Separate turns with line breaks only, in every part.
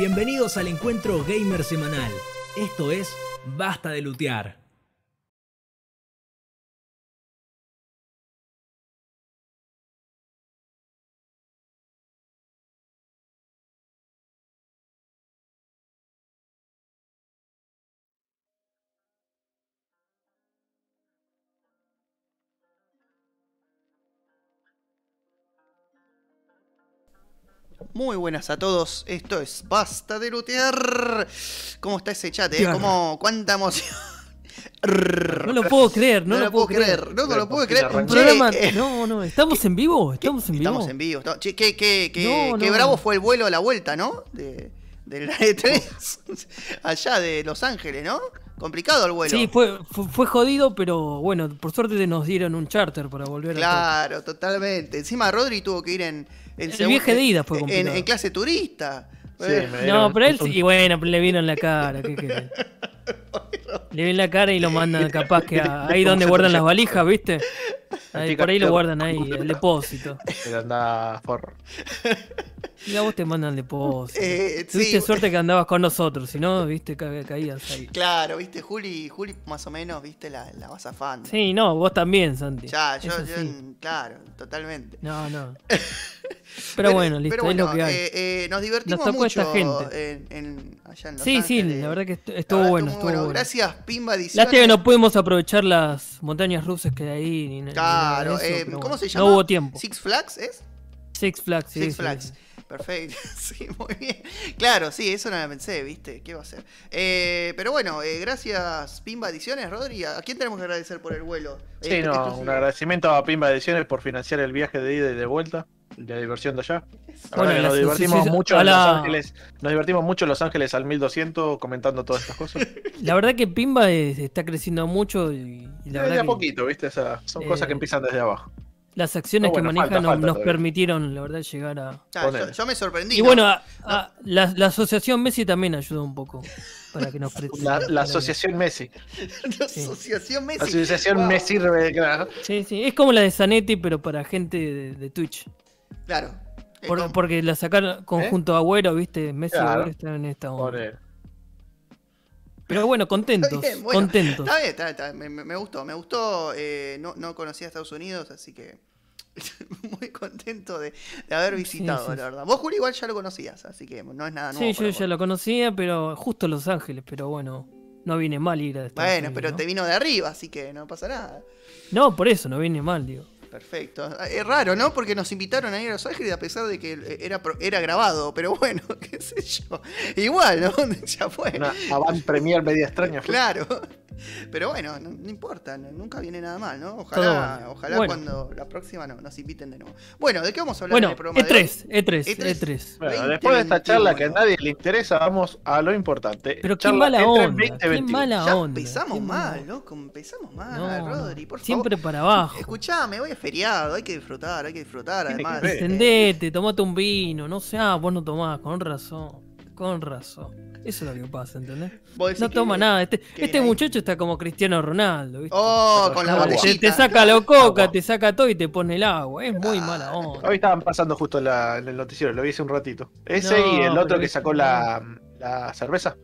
Bienvenidos al encuentro gamer semanal. Esto es Basta de Lutear.
Muy buenas a todos, esto es Basta de Lutear. ¿Cómo está ese chat? Eh?
Claro.
¿Cómo, ¿Cuánta emoción?
No lo puedo creer, no,
No lo puedo creer, no, no lo puedo creer.
Un
Che,
programa-
eh,
No, no, estamos en vivo, estamos en vivo.
Estamos en vivo. estamos- Che, qué, qué- qué-
No,
qué
no.
bravo fue el vuelo a la vuelta, ¿no? De, de la E3. Allá de Los Ángeles, ¿no? Complicado el vuelo.
Sí, fue, fue, fue jodido, pero bueno, por suerte nos dieron un charter para volver a
Claro, totalmente. Encima Rodri tuvo que ir en. En
El
segun-
viaje de ida fue
en-
complicado.
en, clase turista.
Sí,
Eh,
No, pero él
un-
sí, y bueno, pero le vieron la cara, ¿qué querés? Le ven la cara y lo mandan capaz que a- ahí donde guardan las valijas, ¿viste? Ahí, por ahí lo guardan ahí, el depósito.
Pero anda forro.
Y a vos te mandan el depósito.
Eh,
Tuviste
sí.
suerte que andabas con nosotros, si no, viste, ca- caías ahí.
Claro, viste, Juli, Juli más o menos, viste, la, la vas afando.
Sí, no, vos también, Santi.
Ya, yo, yo-
sí.
claro, totalmente.
No, no. Pero bueno, listo,
pero
es lo que hay.
eh, eh, nos divertimos
Nos tocó
mucho
esta gente.
En, en- allá en Los
Sí, sí, la verdad que
La
estuvo
verdad
bueno, estuvo bueno.
Gracias, Pimba Ediciones.
Lástima que no pudimos aprovechar las montañas rusas que hay ahí. Ni, ni
Claro,
de eso,
eh,
pero
¿cómo
bueno,
se llama?
No hubo tiempo.
Six Flags, ¿es?
Six Flags, sí.
Six
sí,
Flags.
sí.
Perfecto, sí, muy bien. Claro, sí, eso no la pensé, ¿viste? ¿Qué va a ser? Eh, pero bueno, eh, gracias Pimba Ediciones, Rodri. ¿A quién tenemos que agradecer por el vuelo?
Sí,
Eh,
no, un
sí.
agradecimiento a Pimba Ediciones por financiar el viaje de ida y de vuelta, la diversión de allá.
Bueno,
nos divertimos mucho
a
en
la-
Los Ángeles, nos divertimos mucho en Los Ángeles al 1200 comentando todas estas cosas.
La verdad que Pimba es- está creciendo mucho y, y la
de
verdad
a
que
poquito, ¿viste? O sea, son
Eh,
cosas que empiezan desde abajo.
Las acciones
No, bueno,
que maneja
falta,
nos,
falta
nos
todavía.
permitieron, la verdad, llegar a...
Ah, yo, me sorprendí.
Y
¿no?
bueno, a- a- la, la asociación Messi también ayudó un poco para que nos
La, la asociación Messi.
la asociación Messi.
La asociación
Wow.
me sirve, claro.
Sí, sí, es como la de Zanetti, pero para gente de, de Twitch.
Claro. Eh,
Por- porque la sacaron conjunto a Agüero, ¿viste? Messi y. Agüero están en esta onda.
Pobre.
Pero bueno,
Está
contentos,
bien, bueno,
contentos.
Está bien, está bien, está bien, Me, gustó, me gustó. eh, no, no conocía Estados Unidos, así que muy contento de, de haber visitado,
sí,
la verdad. Vos, Juli, igual ya lo conocías, así que no es nada nuevo.
Sí, yo ya
vos.
lo conocía, pero justo Los Ángeles, pero bueno, no viene mal ir a Estados
Bueno,
Unidos,
pero
¿no?
te vino de arriba, así que no pasa nada.
No, por eso, no viene mal, digo.
Perfecto. Es raro, ¿no? Porque nos invitaron a ir a Los Ángeles a pesar de que era, pro- era grabado, pero bueno, qué sé yo. Igual, ¿no? Ya fue.
Una avant premier media extraña. fue.
Claro. Pero bueno, no, no importa, no- nunca viene nada mal, ¿no? Ojalá, ojalá
Bueno.
cuando la próxima no, nos inviten de nuevo. Bueno, ¿de qué vamos a hablar
Bueno,
en el programa de hoy?
E3, E3,
E3.
E3.
Bueno, después de esta charla que a nadie le interesa, vamos a lo importante.
Pero qué
Charla
mala
E3
onda,
2021.
qué mala
Ya
onda.
empezamos
qué
mal,
mala-
loco, empezamos mal,
No,
Rodri, por favor.
siempre para abajo.
Escuchame, hoy es feriado, hay que disfrutar, hay que disfrutar, además.
ver.
Entendete, tomate un vino, no sé, ah, vos no tomás, con razón, con razón. Eso es lo que pasa, ¿entendés? No
que-
toma nada. Este, este
ahí-
muchacho está como Cristiano Ronaldo, ¿viste?
Oh, con la
te,
botellita.
te saca la coca, te saca todo y te pone el agua. Es muy mala onda.
Hoy estaban pasando justo la- en el noticiero, lo vi hace un ratito. Ese
No,
y el otro que sacó la, la cerveza.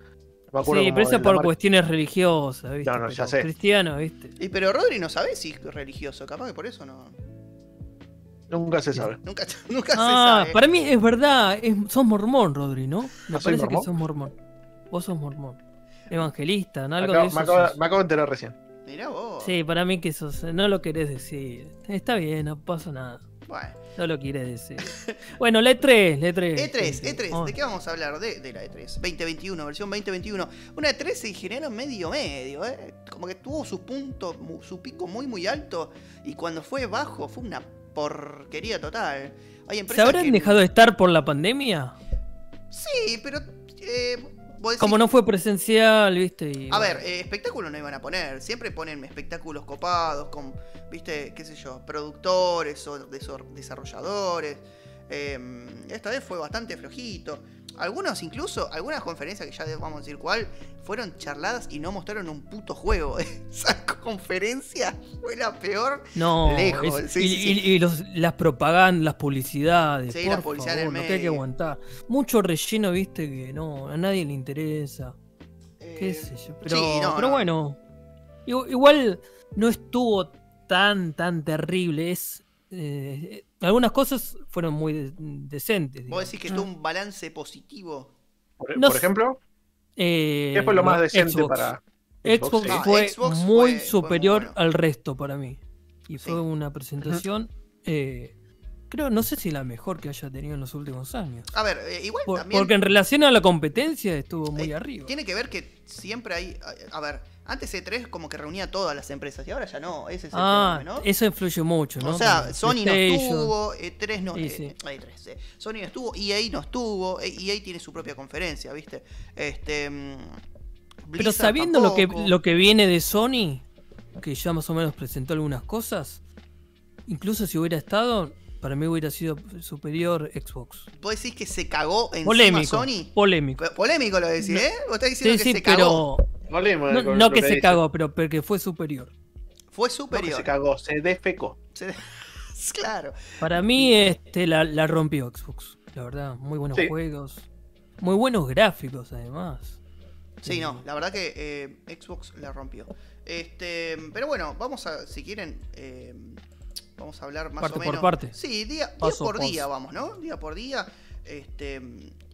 Me acuerdo
Sí, pero eso por cuestiones religiosas, ¿viste?
No, no, ya
Pero
sé.
Cristiano, ¿viste?
Y pero Rodri no sabe si es religioso, capaz que por eso no.
Nunca se sabe.
Nunca, nunca se
Ah,
sabe.
para mí es verdad, es, sos mormón, Rodri, ¿no? Me
¿Ah, soy
parece que sos mormón. Vos sos mormón. Evangelista, ¿no?
Me
Algo
acabo,
de eso.
me acabo-
sos.
me acabo de enterar recién.
Mirá vos.
Sí, para mí que sos, no lo querés decir. Está bien, no pasa nada.
Bueno.
No lo quieres decir. Bueno, la E3, la E3.
E3,
Sí,
E3,
oh,
¿de qué vamos a hablar? De, de la E E3, 2021, versión 2021. Una E3 en general medio medio, ¿eh? Como que tuvo su punto, su pico muy muy alto y cuando fue bajo fue una porquería total. Hay
¿Se habrán
que-
dejado de estar por la pandemia?
Sí, pero... eh, decís-
Como no fue presencial, ¿viste? Y,
A ver, eh, espectáculos no iban a poner. Siempre ponen espectáculos copados con, viste, qué sé yo, productores o desarrolladores. Eh, esta vez fue bastante flojito. Algunos incluso, algunas conferencias que ya vamos a decir cuál, fueron charladas y no mostraron un puto juego. Esa conferencia fue la peor.
No,
Lejos,
es-
sí,
y,
sí,
y-
sí.
y los- las propagandas, las publicidades,
Sí,
por
la publicidad en
favor,
el
lo que hay que aguantar. Mucho relleno, viste, que no, a nadie le interesa. Qué
Eh,
sé yo. Pero,
sí, no,
pero
no.
bueno, igu- igual no estuvo tan, tan terrible. Es, eh, algunas cosas fueron muy de- decentes.
Vos
digamos.
decís que tuvo un balance positivo.
Por,
No
por
sé.
ejemplo,
Eh,
¿qué fue lo más decente
Xbox.
para
Xbox
sí?
No,
fue
Xbox
muy
fue- fue muy
superior
bueno.
al resto para mí. Y
Sí.
fue una presentación, eh, creo, no sé si la mejor que haya tenido en los últimos años.
A ver, eh, igual
Por-
también.
porque en relación a la competencia estuvo muy
eh,
arriba.
Tiene que ver que siempre hay. A, ver, antes E3 como que reunía todas las empresas y ahora ya no. Ese es el
Ah,
fenómeno.
eso influye mucho, ¿no?
O sea, Sony no estuvo, E3 no,
Sí, sí.
eh, E3, eh, Sony no estuvo, EA no estuvo, EA tiene su propia conferencia, ¿viste? Este, mm,
Pero sabiendo lo que, lo que viene de Sony, que ya más o menos presentó algunas cosas, incluso si hubiera estado, para mí hubiera sido superior Xbox.
¿Vos decís que se cagó
Polémico.
Sony?
Polémico.
Po- Polémico lo decís, ¿eh? Vos estás diciendo
Sí,
que
sí,
se cagó.
pero no, no que se
dice.
cagó, pero porque fue superior.
Fue
No que
superior.
se cagó, se defecó.
Se- claro.
Para mí este la, la rompió Xbox, la verdad. Muy buenos
Sí.
juegos. Muy buenos gráficos además.
Sí, no, la verdad que eh, Xbox la rompió. Este, pero bueno, vamos a, si quieren, eh, vamos a hablar más
Parte
o
por
menos.
parte.
Sí, día, por día
paso.
vamos, ¿no? Día por día. Este,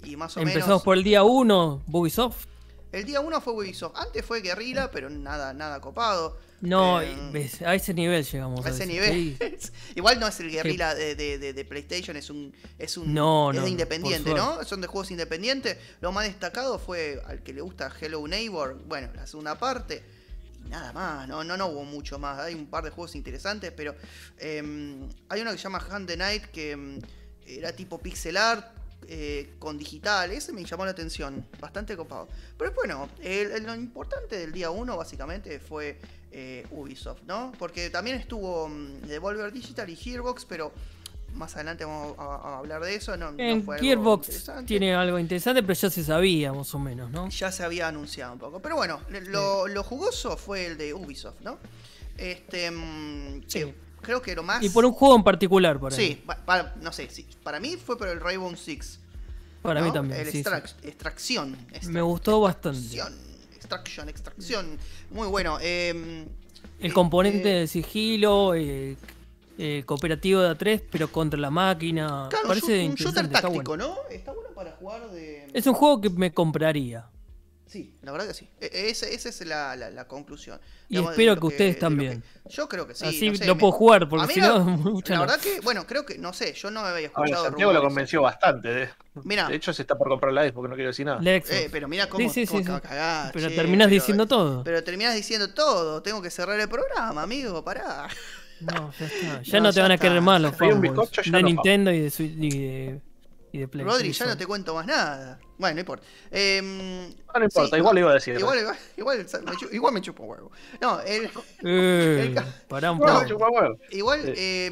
y más o
Empezamos
menos.
por el día 1, Ubisoft.
El día 1 fue Ubisoft. Antes fue Guerrilla, pero nada, nada copado.
No,
Eh,
a ese nivel llegamos.
A ese nivel.
Sí.
Igual no es el guerrilla de, de- PlayStation, es un. Es un
No,
es
no,
de
no,
independiente,
por
¿no? Son de juegos independientes. Lo más destacado fue al que le gusta Hello Neighbor, bueno, la segunda parte. Nada más, no, no, no hubo mucho más. Hay un par de juegos interesantes, pero em, hay uno que se llama Hand the Night que em, era tipo pixel art. eh, con digital, ese me llamó la atención, bastante copado. Pero bueno, lo importante del día 1 básicamente fue eh, Ubisoft, ¿no? Porque también estuvo mm, Devolver Digital y Gearbox, pero más adelante vamos a, a hablar de eso. No, no
En
fue
Gearbox tiene algo interesante, pero ya se sabía más o menos, ¿no?
Ya se había anunciado un poco. Pero bueno, lo, lo jugoso fue el de Ubisoft, ¿no? Este. mm,
Sí.
que creo que lo más.
Y por un juego en particular,
Sí,
mí.
pa- para- no sé, sí, para mí fue por el Rainbow Six.
Para
¿no?
mí también.
El
sí, sí.
extrac- extracción.
Me gustó bastante.
Extracción, extraction, extracción. Muy bueno. em,
El
eh,
componente
eh,
de sigilo, eh, eh, cooperativo de A3, pero contra la máquina.
Claro,
Parece
un, un
interesante,
shooter
está
táctico,
bueno.
¿no? Está bueno para jugar de.
Es un juego que me compraría.
Sí, la verdad que sí. E- e- Esa, esa es la, la- la conclusión.
Y
Digamos,
espero que ustedes también.
que- yo creo que sí.
Así
no sé,
lo
me-
puedo jugar, porque si
la-
no, mucha
La
no.
verdad que, bueno, creo que, no sé, yo no me había
A ver,
escuchado.
Santiago lo convenció bastante. De,
Mirá.
de hecho, se está por comprar la Xbox, no quiero decir nada.
Eh, pero mira cómo,
Sí, sí,
cómo
sí,
te va
sí.
a cagar,
Pero
che,
terminás
pero-
diciendo todo.
Pero terminás diciendo todo. Tengo que cerrar el programa, amigo, pará.
No, ya está. Ya
No,
no, te
ya
van a querer más los fanboys de
no
Nintendo y de, Switch- y de, y de Play.
Rodri, ya no te cuento más nada. Bueno, no importa.
Ah, no importa,
sí,
igual iba a decir.
Igual, igual, igual, me chupo huevo. No, el,
Eh,
El
pará un poco.
igual,
Sí.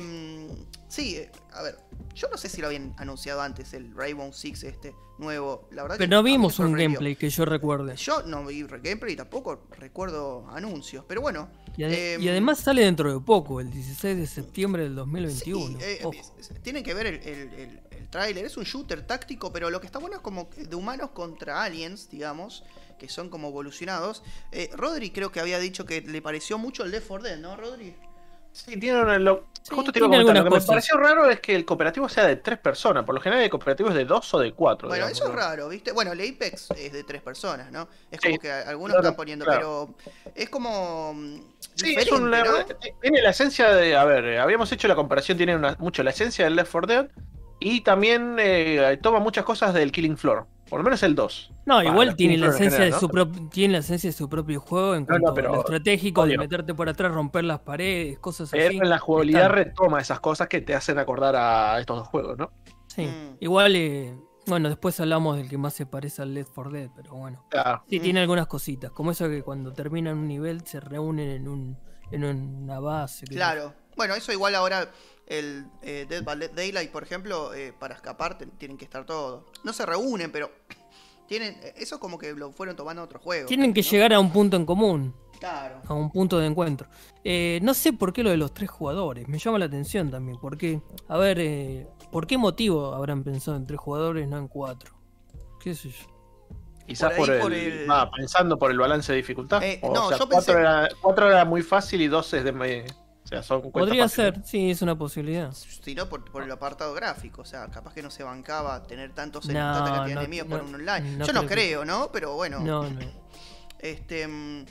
Sí, eh, a ver, yo no sé si lo habían anunciado antes, el Rainbow Six este nuevo. La verdad que
Pero no vimos un
sorprendió.
gameplay que yo recuerde.
Yo no vi gameplay y tampoco recuerdo anuncios, pero bueno.
Y, ade-
em,
y además sale dentro de poco, el 16 de septiembre del
Sí,
2021.
eh,
Ojo.
es- es- tienen que ver el, el, el- el tráiler. Es un shooter táctico, pero lo que está bueno es como de humanos contra aliens, digamos, que son como evolucionados. Eh, Rodri creo que había dicho que le pareció mucho el Left 4 Dead, ¿no, Rodri?
Sí, tiene una- lo-
Sí,
justo te iba a comentar, lo que me
cosas.
pareció raro es que el cooperativo sea de tres personas. Por lo general el cooperativo es de dos o de cuatro.
Bueno,
digamos,
eso es
¿no?
raro, ¿viste? Bueno, el Apex es de tres personas, ¿no? Es
Sí,
como que algunos
claro,
están poniendo,
claro.
pero es como. mm,
Sí, es un,
¿no?
tiene la esencia de, a ver, eh, habíamos hecho la comparación, tiene una- mucho la esencia del Left 4 Dead y también eh, toma muchas cosas del Killing Floor, por lo menos el 2.
No,
Bah,
igual tiene la, esencia de su
¿no?
propio, tiene la esencia de su propio juego en
No,
cuanto
no, pero-
a lo estratégico de meterte por atrás, romper las paredes, cosas así.
Pero en la jugabilidad
Están.
retoma esas cosas que te hacen acordar a estos dos juegos, ¿no?
Sí.
Mm.
Igual, eh, bueno, después hablamos del que más se parece al Left 4 Dead, pero bueno.
Claro.
Sí,
Mm.
tiene algunas cositas, como eso que cuando terminan un nivel se reúnen en un en una base.
Claro. Bueno, eso igual ahora el eh, Dead by Daylight, por ejemplo, eh, para escapar tienen que estar todos. No se reúnen, pero tienen eh, eso como que lo fueron tomando otros juegos.
Tienen que
¿no?
llegar a un punto en común,
Claro.
a un punto de encuentro. Eh, no sé por qué lo de los tres jugadores, me llama la atención también. Porque, a ver, eh, ¿por qué motivo habrán pensado en tres jugadores, no en cuatro? ¿Qué sé yo?
Quizás
Por
el,
por el-
ah, pensando por el balance de dificultad.
Eh,
o
no,
sea,
yo
cuatro,
pensé-
era, cuatro era muy fácil y dos es de. Me- o sea, son cuentas
Podría
fáciles.
ser, sí, es una posibilidad.
Sino por, por el apartado gráfico, o sea, capaz que no se bancaba tener tantos
No,
tanta cantidad de
no,
enemigos
no,
por un online.
no
Yo no
creo que-
¿no? Pero bueno,
No, no.
este mm,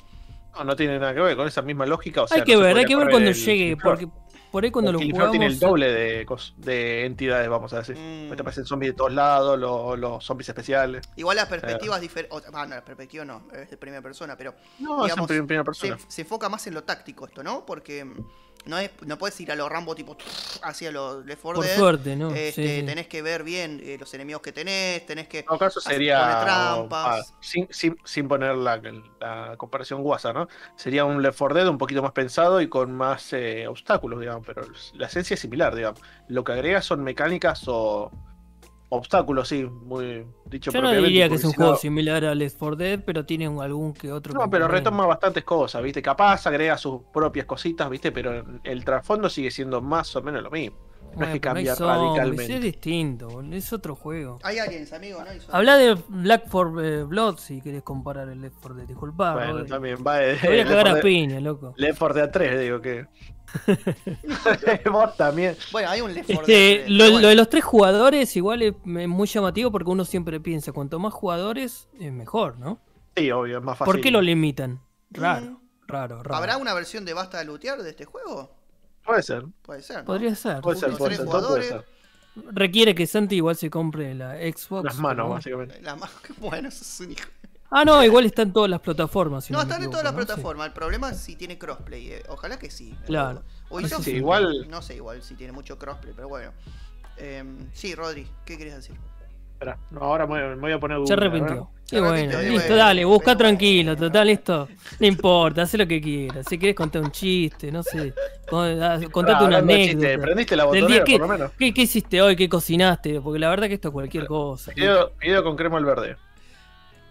No, no tiene nada que ver con esa misma lógica. O sea,
hay que ver, hay que ver cuando
el
llegue, porque por ahí cuando lo
Killing Floor tiene el
jugamos...
doble de, cos- de entidades, vamos a decir.
Mm.
Te aparecen zombies de todos lados, los, los zombies especiales.
igual las perspectivas diferentes. Ah, no, la perspectiva no, es de primera persona, pero
No, es en primera
se,
persona.
se enfoca más en lo táctico esto, ¿no? Porque mm, no es no puedes ir a los Rambo tipo hacia los Left 4
Por
Dead.
suerte, ¿no?
Este,
Sí.
Tenés que ver bien eh, los enemigos que tenés, tenés que
En todo caso sería,
poner trampas.
ah, sin, sin, sin poner la, la comparación guasa, ¿no? Sería un Left 4 Dead un poquito más pensado y con más eh, obstáculos, digamos, pero la esencia es similar, digamos. Lo que agrega son mecánicas o obstáculos, sí, muy dicho
Yo no diría que es un juego
no-
similar a Left 4 Dead, pero tiene un- algún que otro.
No, pero retoma bastantes cosas, ¿viste? Capaz agrega sus propias cositas, ¿viste? Pero el trasfondo sigue siendo más o menos lo mismo. No es que cambia
zombies,
radicalmente.
Es distinto, es otro juego.
Hay aliens, amigo, ¿no?
Habla de Black for eh, Blood si querés comparar el Left 4 Dead. Disculpa,
Bueno,
Rodri.
también va de.
Te voy a
Left
cagar
4
a piña, loco.
Left 4 Dead 3, digo que. Vos también.
Bueno, hay un Left 4
Este,
Dead,
lo,
pero bueno.
lo de los tres jugadores igual es muy llamativo porque uno siempre piensa, cuanto más jugadores es mejor, ¿no?
Sí, obvio, es más fácil.
¿Por qué lo limitan? Raro,
Mm.
raro, raro.
¿Habrá una versión de Basta de Lootear de este juego?
Puede ser.
Puede ser. ¿no?
Podría ser.
Puede ser, puede ser. puede.
Requiere que Santi igual se compre la Xbox.
Las manos,
pero-
básicamente.
La ma- Bueno, eso es un hijo.
Ah, no, igual está en todas las plataformas. si
No,
me
están en todas las
¿no? Sí.
plataformas. El problema es si tiene crossplay. eh. Ojalá que sí.
Claro.
Ubisoft,
Sí, igual.
no sé igual si tiene mucho crossplay, pero bueno. Em, sí, Rodri, ¿qué querías decir?
Espera, no, ahora me, voy a poner
Se
Google,
arrepintió.
Se
Y bueno, listo,
bueno,
dale, busca
pero
tranquilo,
bueno.
total, listo. No importa, haz lo que quieras. Si quieres contar un chiste, no sé. ah, Contate
Ah,
una
de chiste,
anécdota.
prendiste la botonera,
que-
por lo menos.
¿Qué, qué hiciste hoy? ¿Qué cocinaste? Porque la verdad que esto es cualquier cosa.
Video, video con crema al verde.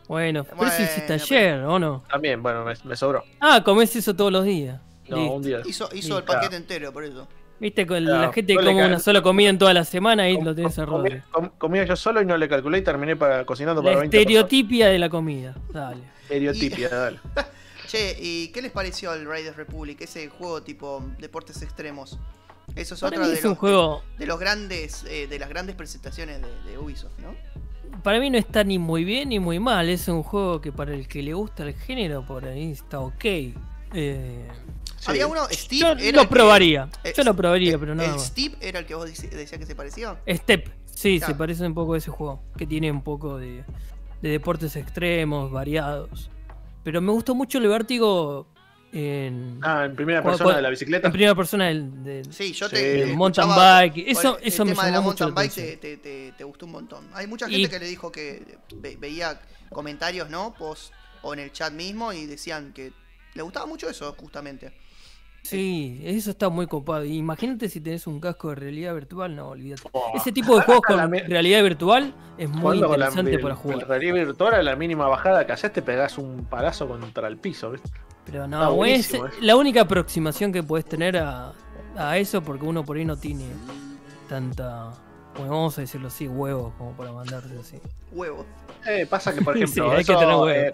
Bueno, pero eso hiciste ayer, ¿o no?
También, bueno, me, me sobró.
Ah, comés eso todos los días.
No,
Listo.
un día.
Hizo, el
claro.
paquete entero, por eso.
Viste, con
Claro,
la gente
no
come una sola comida en toda la semana y
Com-
lo tenés a
com-
Rodri.
com- comía yo solo y no le calculé y terminé para, cocinando para
La
20 personas.
estereotipia de la comida. Dale.
Estereotipia, dale.
Che, ¿y qué les pareció el Raiders Republic? Ese juego tipo deportes extremos. Eso es
Para
otro
mí
de
es un
los,
juego.
de los grandes, eh, de las grandes presentaciones de, de Ubisoft, ¿no?
Para mí no está ni muy bien ni muy mal. Es un juego que para el que le gusta el género, por ahí está ok. Eh,
Sí.
Había uno, Steve
yo
era el
lo probaría.
eh,
Yo lo probaría,
eh,
pero nada
¿El
más.
Steve era el que vos decías que se parecía?
Step, sí, se parece un poco a ese juego. Que tiene un poco de, de deportes extremos, variados. Pero me gustó mucho el vértigo en,
Ah, en primera persona de la bicicleta.
en primera persona del, del-
Sí, yo
Sí.
te.
El
te
mountain bike, eso-
el
eso me
tema de la
mucho
mountain bike te,
atención.
te- te- te gustó un montón. Hay mucha
Y-
gente que le dijo que ve- veía comentarios, ¿no? Post o en el chat mismo y decían que le gustaba mucho eso, justamente.
Sí, eso está muy copado. Imagínate si tenés un casco de realidad virtual, no, olvídate.
Oh.
Ese tipo de juegos con realidad virtual es muy
la-
interesante
el-
para jugar.
realidad virtual, a la mínima bajada que haces te pegás un palazo contra el piso, ¿viste?
Pero no, es
eh.
la única aproximación que puedes tener a, a eso porque uno por ahí no tiene tanta, bueno, vamos a decirlo así, huevos como para mandarse así.
Huevo.
Eh, pasa que, por
Sí,
ejemplo,
hay que tener huevo.
eh,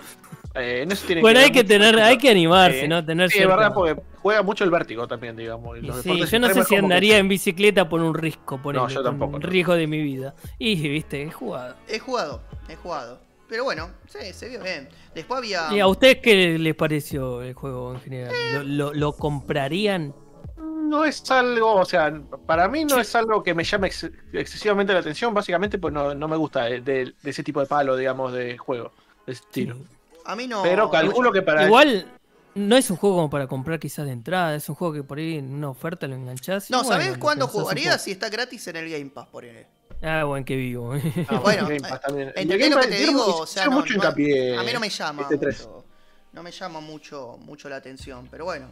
eh, en eso tiene
Bueno, hay que tener, hay que animarse,
eh,
¿no? Tener
Sí, es verdad, porque juega mucho el vértigo también, digamos. y los
sí, yo no sé si
que-
andaría en bicicleta por un risco, por
No,
ende,
yo
con
tampoco,
un
no.
riesgo de mi vida. Y viste, es jugado.
He jugado, he jugado. Pero bueno, sí, se vio bien. Después había.
¿Y a ustedes qué les pareció el juego en general? ¿Lo, lo- lo comprarían?
No es algo, o sea, para mí no es algo que me llame ex- excesivamente la atención, básicamente pues no, no me gusta de, de- de ese tipo de palo, digamos, de juego, de estilo.
A mí no.
Pero calculo que para...
Igual no es un juego como para comprar quizás de entrada, es un juego que por ahí en una oferta lo enganchás. y
No,
bueno,
¿sabés cuándo jugaría? Si está gratis en el Game Pass, por ejemplo.
Ah, bueno, que vivo.
Ah,
Bueno,
también.
¿Entendés
Game
lo
Pass
que te digo? O sea, no,
mucho
no-
hincapié
a mí no me llama
este 3.
mucho, no me llama mucho, mucho la atención, pero bueno.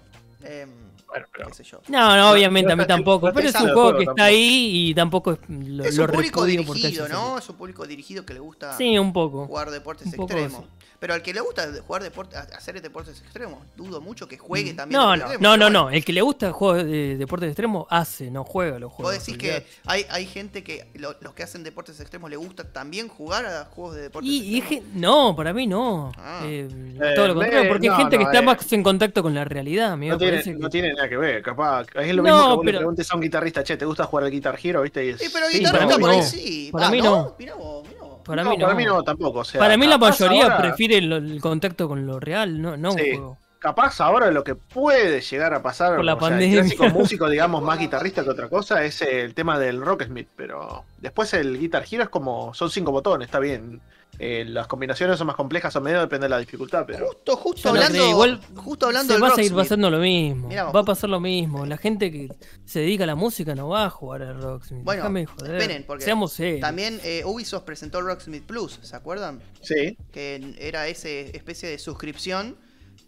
Em,
Bueno, pero-
qué sé yo.
No, no, obviamente
no
a mí
está-
tampoco. Pero es
está
un juego
juego
que está
tampoco.
ahí y tampoco es- lo,
Es
lo
un público
repudio porque
dirigido, ¿no? Es un público dirigido que le gusta
Sí, un poco.
jugar deportes
Un poco
extremos.
sí.
Pero al que le gusta jugar deportes, hacer deportes extremos, dudo mucho que juegue también.
Mm. No,
deportes
no,
extremos,
no, no, no. El que le gusta juegos de deportes extremos hace, no juega los
Vos
juegos.
decís
olvidate.
que hay, hay gente que lo- los que hacen deportes extremos le gusta también jugar a juegos de deportes
Y, y es
extremos.
que- no, para mí no.
Ah.
Eh,
Eh,
todo lo contrario,
me-
porque
no,
hay gente que
no,
está
eh.
más en contacto con la realidad.
No tiene,
que-
no tiene nada que ver, capaz. Es lo
No,
mismo que vos
pero-
le preguntes a un guitarrista, che, ¿te gusta jugar al Guitar Hero? ¿Viste? Y
Sí,
es-
pero
sí,
guitarrista
para mí
por ahí
no.
sí.
Para
Ah,
mí no.
Mirá vos, mirá vos.
Para
no,
mí no.
para mí no tampoco. O sea,
Para mí la mayoría
ahora-
prefiere el, el contacto con lo real, no, no un juego.
Capaz ahora lo que puede llegar a pasar,
Por la
o sea,
pandemia.
el clásico músico, digamos, más guitarrista que otra cosa, es el tema del Rocksmith, pero después el Guitar Hero es como, son cinco botones, está bien. Eh, las combinaciones son más complejas o menos, depende de la dificultad, pero...
Justo, justo
no
hablando,
igual
justo hablando
Se
del
va a seguir pasando lo mismo.
Mirá
va a pasar lo mismo. La gente que se dedica a la música no va a jugar al Rocksmith.
Bueno,
Déjame de joder.
esperen, porque
Seamos serios.
También eh, Ubisoft presentó el Rocksmith Plus, ¿se acuerdan?
Sí,
Que era esa especie de suscripción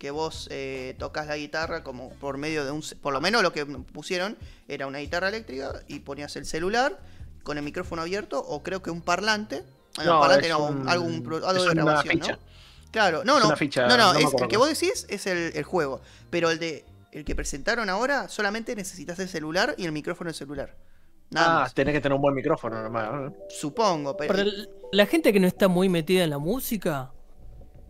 que vos eh, tocas la guitarra como por medio de un... Por lo menos lo que pusieron era una guitarra eléctrica y ponías el celular con el micrófono abierto o creo que un parlante. Ah, No,
No,
parlante
es
no,
un-
algún algo
es
de
una
grabación,
ficha.
¿no? Claro, no,
Es
no.
una ficha,
no, no,
no
es- el que vos decís es el, el juego. Pero el de el que presentaron ahora solamente necesitas el celular y el micrófono del celular. Nada
ah,
más.
tenés que tener un buen micrófono nomás. ¿no?
Supongo, pero.
Para el- la gente que no está muy metida en la música,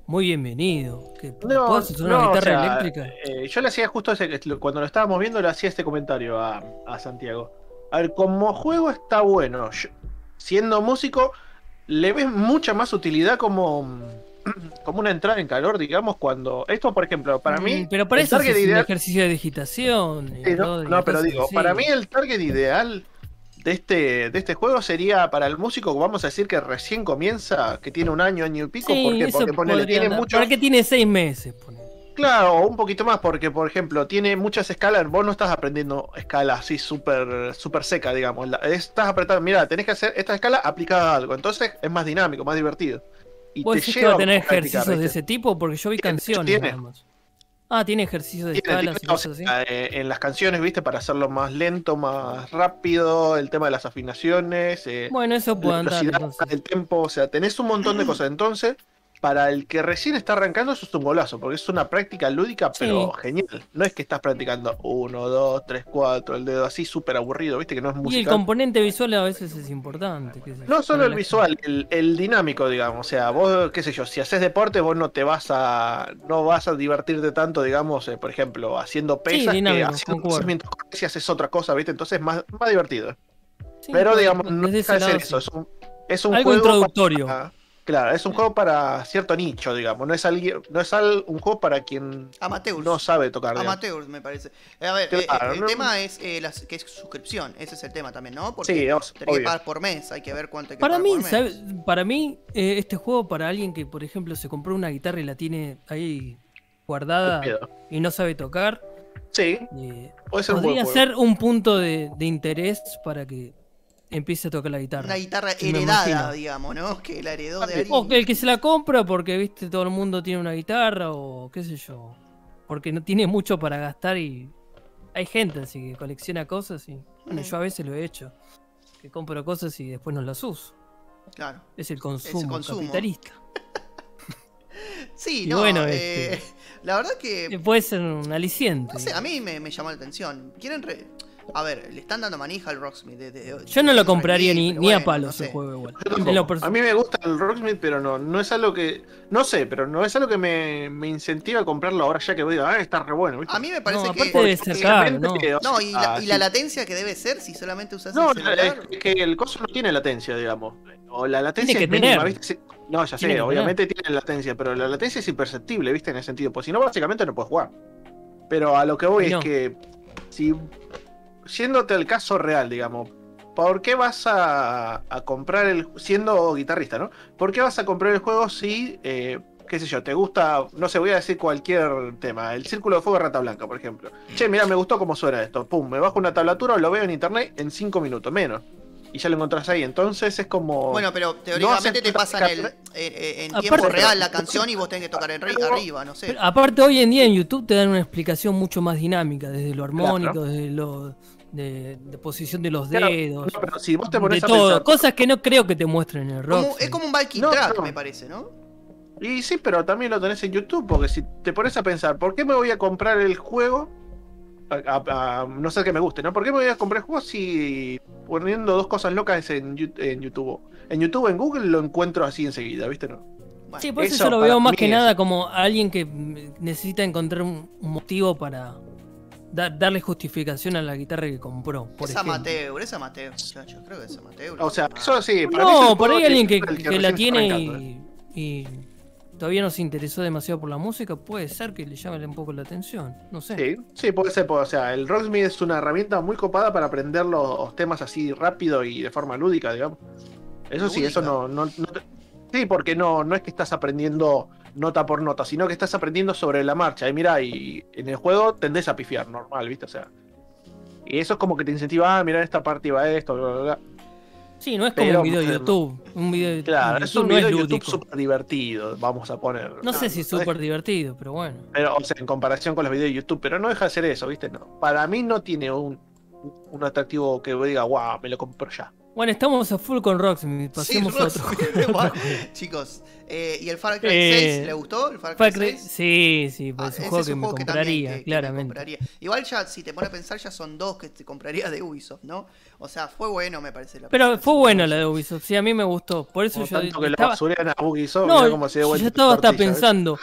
muy bienvenido. Que
No,
puedas usar
no,
una
o
guitarra
sea,
eléctrica.
eh, yo le hacía justo ese, cuando lo estábamos viendo, le hacía este comentario a, a Santiago. A ver, como juego está bueno. Yo- siendo músico, le ves mucha más utilidad como, como una entrada en calor, digamos, cuando. Esto, por ejemplo, para
Mm,
mí.
Pero para eso un ejercicio de digitación.
Sí, no, pero digo, para mí el target ideal de este, de este juego sería para el músico, vamos a decir que recién comienza, que tiene un año, año y pico,
Sí,
porque,
eso
porque
podría
tiene
andar.
mucho.
¿Para qué tiene seis meses?
Claro, o un poquito más, porque por ejemplo, tiene muchas escalas, vos no estás aprendiendo escalas así súper súper seca, digamos. La- estás apretando, mira, tenés que hacer esta escala aplicada a algo, entonces es más dinámico, más divertido. Y
¿Vos
te
que
lleva
va a tener ejercicios de ese tipo? Porque yo vi
Tiene,
canciones
tiene.
nada más. Ah, tiene ejercicios de
Tiene,
escalas y cosas así.
eh, en las canciones, viste, para hacerlo más lento, más rápido, el tema de las afinaciones, eh,
Bueno, eso puede andar.
el tempo, o sea, tenés un montón de cosas. Entonces, para el que recién está arrancando, eso es un golazo, porque es una práctica lúdica, pero
Sí.
genial. No es que estás practicando uno, dos, tres, cuatro, el dedo así súper aburrido, viste, que no es
Y el componente visual a veces es importante.
No solo el visual, el, el dinámico, digamos. O sea, vos, qué sé yo, si haces deporte, vos no te vas a. no vas a divertirte tanto, digamos, eh, por ejemplo, haciendo pesas que
dinámico,
haciendo mientras corres y haces otra cosa, ¿viste? Entonces es más, más divertido.
Sí,
Pero digamos, no deja de ser eso.
sí.
Es un, es un
Algo
juego
introductorio.
para- claro, es un juego para cierto nicho, digamos. No es, alguien, no es al- un juego para quien
Amateurs.
no sabe tocar.
Amateurs, me parece. Eh, A ver, eh,
Claro,
eh, el
no-
tema es eh, las- que es suscripción. Ese es el tema también, ¿no? Porque
Sí,
tenés que
obvio.
pagar por mes. Hay que ver cuánto hay que
Para
pagar
mí,
por mes.
¿sabe? para mí eh, este juego, para alguien que, por ejemplo, se compró una guitarra y la tiene ahí guardada y no sabe tocar,
Sí,
eh,
puede ser
podría ser un punto de, de interés para que empiece a tocar la guitarra.
Una guitarra heredada, digamos, ¿no? Que la heredó de alguien.
O el que se la compra porque, viste, todo el mundo tiene una guitarra o qué sé yo. Porque no tiene mucho para gastar y hay gente así que colecciona cosas y... Bueno,
Ujú.
yo a veces lo he hecho. Que compro cosas y después no las uso.
Claro.
Es el consumo,
consumo.
capitalista.
Sí,
Y
no.
bueno,
eh,
este-
La verdad que.
Eh, Puede ser un aliciente.
No sé, a mí me, me llamó la atención. ¿Quieren re- A ver, le están dando manija al Rocksmith. de- de-
Yo no lo compraría ni, ni a palos
no sé.
el juego igual.
A mí me gusta el Rocksmith, pero no, no es algo que. No sé, pero no es algo que me, me incentiva a comprarlo ahora ya que voy a ah, está re bueno. ¿viste?
A mí me parece
No,
que.
debe ser caro, ¿no?
No, y la,
sea,
y la
sí.
latencia que debe ser si solamente usas
No,
el celular.
es que el coso no tiene latencia, digamos. O la latencia
Tiene
es
que
mínima,
tener.
No, ya
Tiene
sé, obviamente tiene latencia, pero la latencia es imperceptible, ¿viste? En ese sentido. Pues si no, básicamente no puedes jugar. Pero a lo que voy
no.
es que, si. Yéndote al caso real, digamos. ¿Por qué vas a, a comprar el. siendo guitarrista, ¿no? ¿Por qué vas a comprar el juego si. eh, qué sé yo, te gusta, no sé, voy a decir cualquier tema, el círculo de fuego de Rata Blanca, por ejemplo. Che, mira, me gustó cómo suena esto. Pum, me bajo una tablatura o lo veo en internet en 5 minutos, menos. y ya lo encontrás ahí. Entonces es como.
Bueno, pero teóricamente te pasan el,
cargar-
en, en
Aparte-
tiempo real la canción y vos tenés que tocar en ri- arriba, no sé.
Aparte hoy en día en YouTube te dan una explicación mucho más dinámica, desde lo armónico,
Claro.
desde lo de, de posición de los
Claro,
dedos,
no, pero si vos te
de
pones a
todo,
pensar.
cosas que no creo que te muestren en el rock.
Como- es como un backing
No,
track,
no.
me parece, ¿no?
Y sí, pero también lo tenés en YouTube, porque si te pones a pensar, ¿por qué me voy a comprar el juego? A, a- a- no sé que me guste, ¿no? ¿Por qué me voy a comprar el juego si poniendo dos cosas locas en, YouTube? En YouTube, en Google lo encuentro así enseguida, ¿viste? No?
Bueno,
Sí, por eso,
Eso
yo lo veo más que
es-
nada como alguien que necesita encontrar un motivo para da- darle justificación a la guitarra que compró. Por
es
ejemplo.
amateur, es amateur, muchachos. Creo que es amateur.
O sea, eso sí.
No, por ahí alguien que, la tiene y, y todavía no se interesó demasiado por la música, puede ser que le llame un poco la atención. No sé.
Sí, sí, puede ser. puede- O sea, el Rocksmith es una herramienta muy copada para aprender los temas así rápido y de forma lúdica, digamos. Eso sí, eso no, no, no te- Sí, porque no, no es que estás aprendiendo nota por nota, sino que estás aprendiendo sobre la marcha. Y mira, y en el juego tendés a pifiar, normal, ¿viste? O sea. Y eso es como que te incentiva, ah, mira, esta parte iba esto, bla, bla, bla.
Sí, no es como
Pero,
un video de YouTube. Un video de
Claro,
YouTube
es un
no
video
es
de YouTube súper divertido, vamos a poner.
No sé
No,
si es
no
súper divertido, pero bueno.
Pero, o sea, en comparación con los videos de YouTube, pero no deja de ser eso, ¿viste? No. Para mí no tiene un, un atractivo que diga, wow, me lo compro ya.
Bueno, estamos a full con Rocksmith.
Sí,
Pasemos a otro.
Chicos, eh, ¿y el Far Cry
Eh,
6 le gustó? ¿El Far Cry
Far Cry-
6?
Sí, sí, pues
Ah,
es un juego que
un
me
juego que
compraría,
también que- que me
claramente.
compraría. Igual ya, si te pones a pensar, ya son dos que te compraría de Ubisoft, ¿no? O sea, fue bueno, me parece. La
Pero fue buena la de Ubisoft, sí, a mí me gustó. Por eso
Como
yo
tanto que la
estaba,
basurean a Ubisoft,
no,
cómo se dio
yo estaba hasta pensando,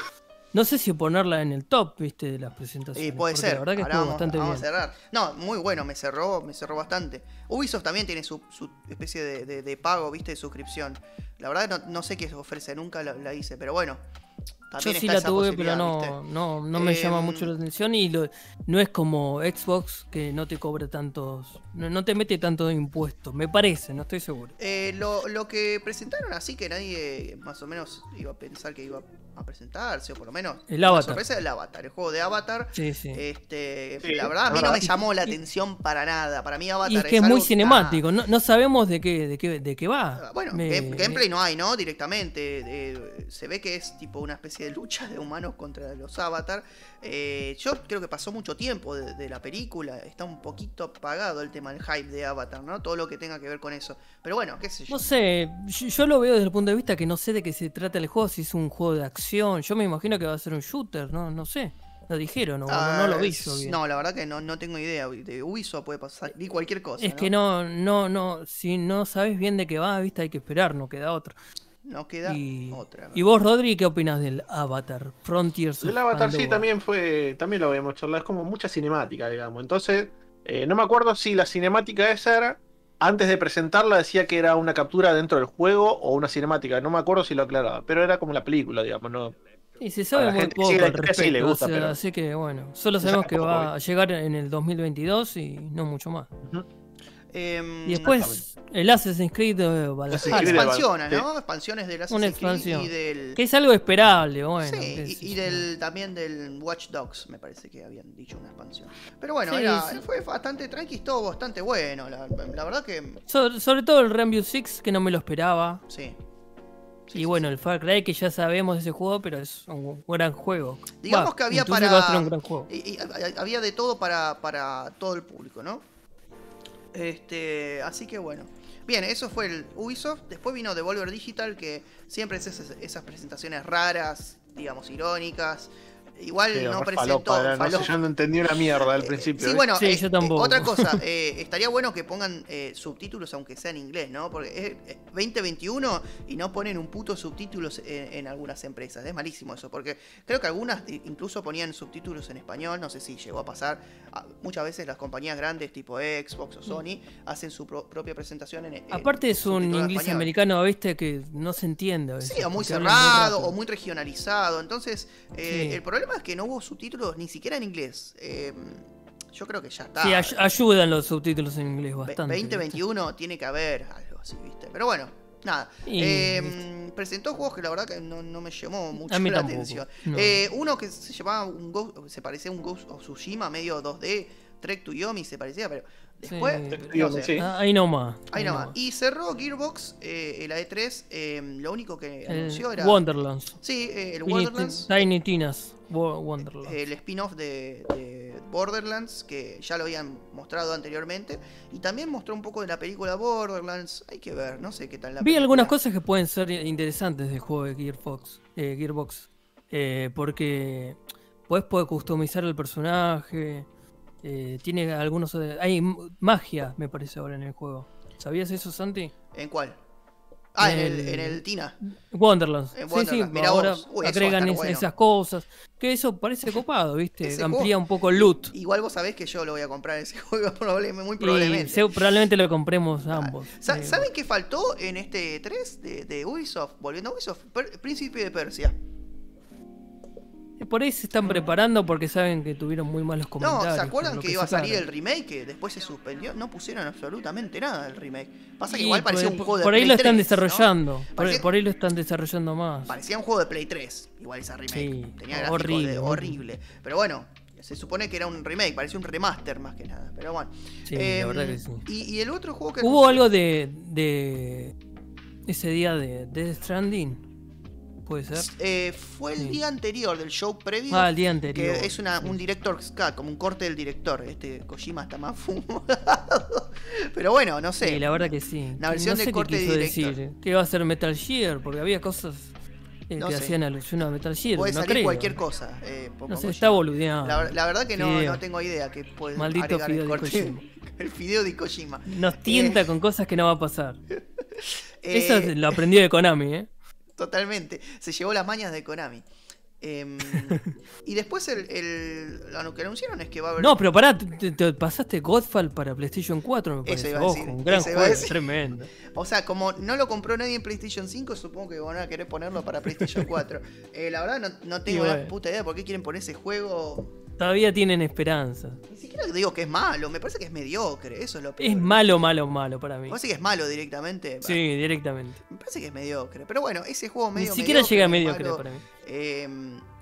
no sé si ponerla en el top, viste, de las presentaciones.
Y puede ser.
La verdad que
Ahora
estuvo
vamos,
bastante
vamos a
bien.
cerrar. No, muy bueno, me cerró, me cerró bastante. Ubisoft también tiene su, su especie de, de- de pago, ¿viste? De suscripción. La verdad no, no sé qué ofrece, nunca la, la hice, pero bueno.
Yo sí la tuve, pero no, no, no me llama
Em,
mucho la atención y lo- no es como Xbox que no te cobra tantos, no, no te mete tanto impuestos, me parece, no estoy seguro.
Eh, lo, lo que presentaron así que nadie más o menos iba a pensar que iba a presentarse, o por lo menos.
El
la
Avatar.
sorpresa del Avatar, el juego de Avatar.
Sí, sí.
Este,
Sí,
la verdad, a mí no me llamó la atención para nada. Para mí Avatar
y es que es muy cinemático, no, no sabemos de qué, de qué, de qué va.
Ah, Bueno,
Me-
game- gameplay no hay, ¿no? Directamente. eh, se ve que es tipo una especie de lucha de humanos contra los avatar. Eh, yo creo que pasó mucho tiempo de, de la película. Está un poquito apagado el tema del hype de Avatar, ¿no? Todo lo que tenga que ver con eso. Pero bueno, qué sé yo.
No sé, yo, yo lo veo desde el punto de vista que no sé de qué se trata el juego, si es un juego de acción. Yo me imagino que va a ser un shooter, no, no sé. Lo dijeron, no, no, no lo vi yo
Ah,
bien.
No, la verdad que no, no tengo idea. De Ubisoft puede pasar y cualquier cosa.
es que no, no, no, si no sabes bien de qué va, viste, hay que esperar, no queda otro.
No queda
Y,
otra.
y vos, Rodri, ¿qué opinas del Avatar? Frontiers.
El Avatar sí también fue, también lo habíamos charlado, es como mucha cinemática, digamos. Entonces, eh, no me acuerdo si la cinemática esa era, antes de presentarla decía que era una captura dentro del juego o una cinemática, no me acuerdo si lo aclaraba, pero era como la película, digamos, ¿no?
Y se sabe muy
gente
poco
la
al
historia sí
respecto,
le gusta,
o sea,
pero-
así que bueno, solo sabemos
sabe
que va a llegar en el 2022 y no mucho más.
Em,
Y después el Assassin's Creed eh, Valhalla,
Creed de
expansiones,
Sí.
¿no? Expansiones del
Una
Assassin's Creed
expansión.
y del.
que es algo esperable, bueno.
sí, y, del también del Watch Dogs, me parece que habían dicho una expansión. Pero bueno,
Sí,
era-
sí.
fue bastante tranqui, estuvo bastante bueno. La, la verdad que
So- sobre todo el Rainbow Six, que no me lo esperaba.
sí. Sí,
y bueno, el Far Cry, que ya sabemos de ese juego, pero es un gran juego.
Digamos que había para-
un gran juego.
Y, y ha- había de todo para, para todo el público, ¿no? Este, así que bueno. Bien, eso fue el Ubisoft. Después vino Devolver Digital, que siempre es esas, esas presentaciones raras, digamos, irónicas. Igual
Pero
no
re
presentó.
falopa, no sé, yo no entendí una mierda al
Eh,
principio.
Sí,
¿eh?
bueno,
Sí,
eh,
yo
eh,
tampoco.
otra cosa, eh, estaría bueno que pongan eh, subtítulos aunque sea en inglés, ¿no? Porque es eh, 2021 y no ponen un puto subtítulos en, en algunas empresas. Es malísimo eso, porque creo que algunas incluso ponían subtítulos en español, no sé si llegó a pasar. Muchas veces las compañías grandes tipo Xbox o Sony hacen su pro- propia presentación en en
Aparte es un inglés
español.
americano, viste, que no se entiende. a veces,
Sí, o muy cerrado o muy regionalizado. Entonces, eh,
Sí.
el problema es que no hubo subtítulos ni siquiera en inglés. Eh, yo creo que ya está.
Sí, ay- ayudan los subtítulos en inglés bastante.
2021 tiene que haber algo así, ¿viste? Pero bueno, nada.
Y-
Eh, presentó juegos que la verdad que no, no me llamó mucho la
tampoco,
atención.
no.
Eh, uno que se llamaba un Ghost, se parecía a un Ghost of Tsushima, medio 2D, Trek to Yomi se parecía, pero Después,
Sí,
no sé.
sí.
Ah, ahí nomás.
Ahí nomás. Y cerró Gearbox eh, la E3. eh, lo único que
El
anunció era.
Wonderlands.
Sí, eh, el Wonderlands.
Tiny Tinas. Wo- Wonderlands.
El spin-off de, de Borderlands, que ya lo habían mostrado anteriormente. Y también mostró un poco de la película Borderlands. Hay que ver, no sé qué tal la
Vi
película.
algunas cosas que pueden ser interesantes del juego de Gearbox. eh, Gearbox eh, porque puedes poder customizar el personaje. Eh, tiene algunos. Hay m- magia, me parece, ahora en el juego. ¿Sabías eso, Santi?
¿En cuál? Ah, en el,
El-
en el Tina.
Wonderlands.
En
Sí,
Wonderlands,
sí,
mirá
ahora.
Uy,
agregan
estar
es-
bueno.
esas cosas. Que eso parece copado, ¿viste?
Ese
Amplía
juego-
un poco el loot.
Igual vos sabés que yo lo voy a comprar ese juego, muy probablemente.
se- probablemente lo compremos ambos.
Sa-
Eh,
¿Saben qué faltó en este 3 de, de Ubisoft? Volviendo a Ubisoft, Príncipe de Persia.
Por ahí se están preparando porque saben que tuvieron muy malos
No,
comentarios.
¿se acuerdan que, iba a salir el remake que después se suspendió? No pusieron absolutamente nada del remake. Pasa que igual parecía
por,
un juego de
por ahí
Play
lo están
3, ¿no?
desarrollando. Por,
Parecía-
por ahí lo están desarrollando más.
Parecía un juego de Play 3, igual esa remake.
Sí,
Tenía
horrible,
de-
horrible.
Pero bueno, se supone que era un remake, parecía un remaster más que nada. Pero bueno.
Sí,
Em,
la verdad que sí.
y, y el otro juego que.
Hubo algo de, de ese día de Death Stranding. ¿Puede ser?
Eh, fue el
Sí.
día anterior del show previo.
Ah, el día anterior.
Que es una, un director's cut, como un corte del director. Este Kojima está más fumado. Pero bueno, no sé.
Sí, la verdad que sí.
La versión
no
de
sé
corte
qué quiso
director.
decir. Que iba a ser Metal Gear, porque había cosas eh,
No
que
sé.
hacían alusión a Metal Gear.
Puede
no
salir
creo.
cualquier cosa. eh,
No sé, está boludeando.
La, ver- la verdad que no, no tengo idea que puede
Maldito fideo
el
de
corte.
Kojima.
El fideo de Kojima.
Nos tienta con cosas que no va a pasar.
Eh,
Eso lo aprendió de Konami, ¿eh?
Totalmente. Se llevó las mañas de Konami. Em, y después el, el- lo que anunciaron es que va a haber.
No, pero pará, te, te pasaste Godfall para PlayStation 4, me
Eso
parece.
iba a
Ojo,
decir,
un gran
eso iba a
juego,
decir.
tremendo.
O sea, como no lo compró nadie en PlayStation 5, supongo que van a querer ponerlo para PlayStation 4. Eh, la verdad no, no tengo la puta idea de por qué quieren poner ese juego.
Todavía tienen esperanza.
Siquiera digo que es malo, me parece que es mediocre, eso es lo peor.
Es malo, malo, malo para mí.
Me parece que es malo directamente.
Sí, directamente.
Me parece que es mediocre. Pero bueno, ese juego medio
Ni siquiera
mediocre,
llega a mediocre
malo,
para mí.
eh,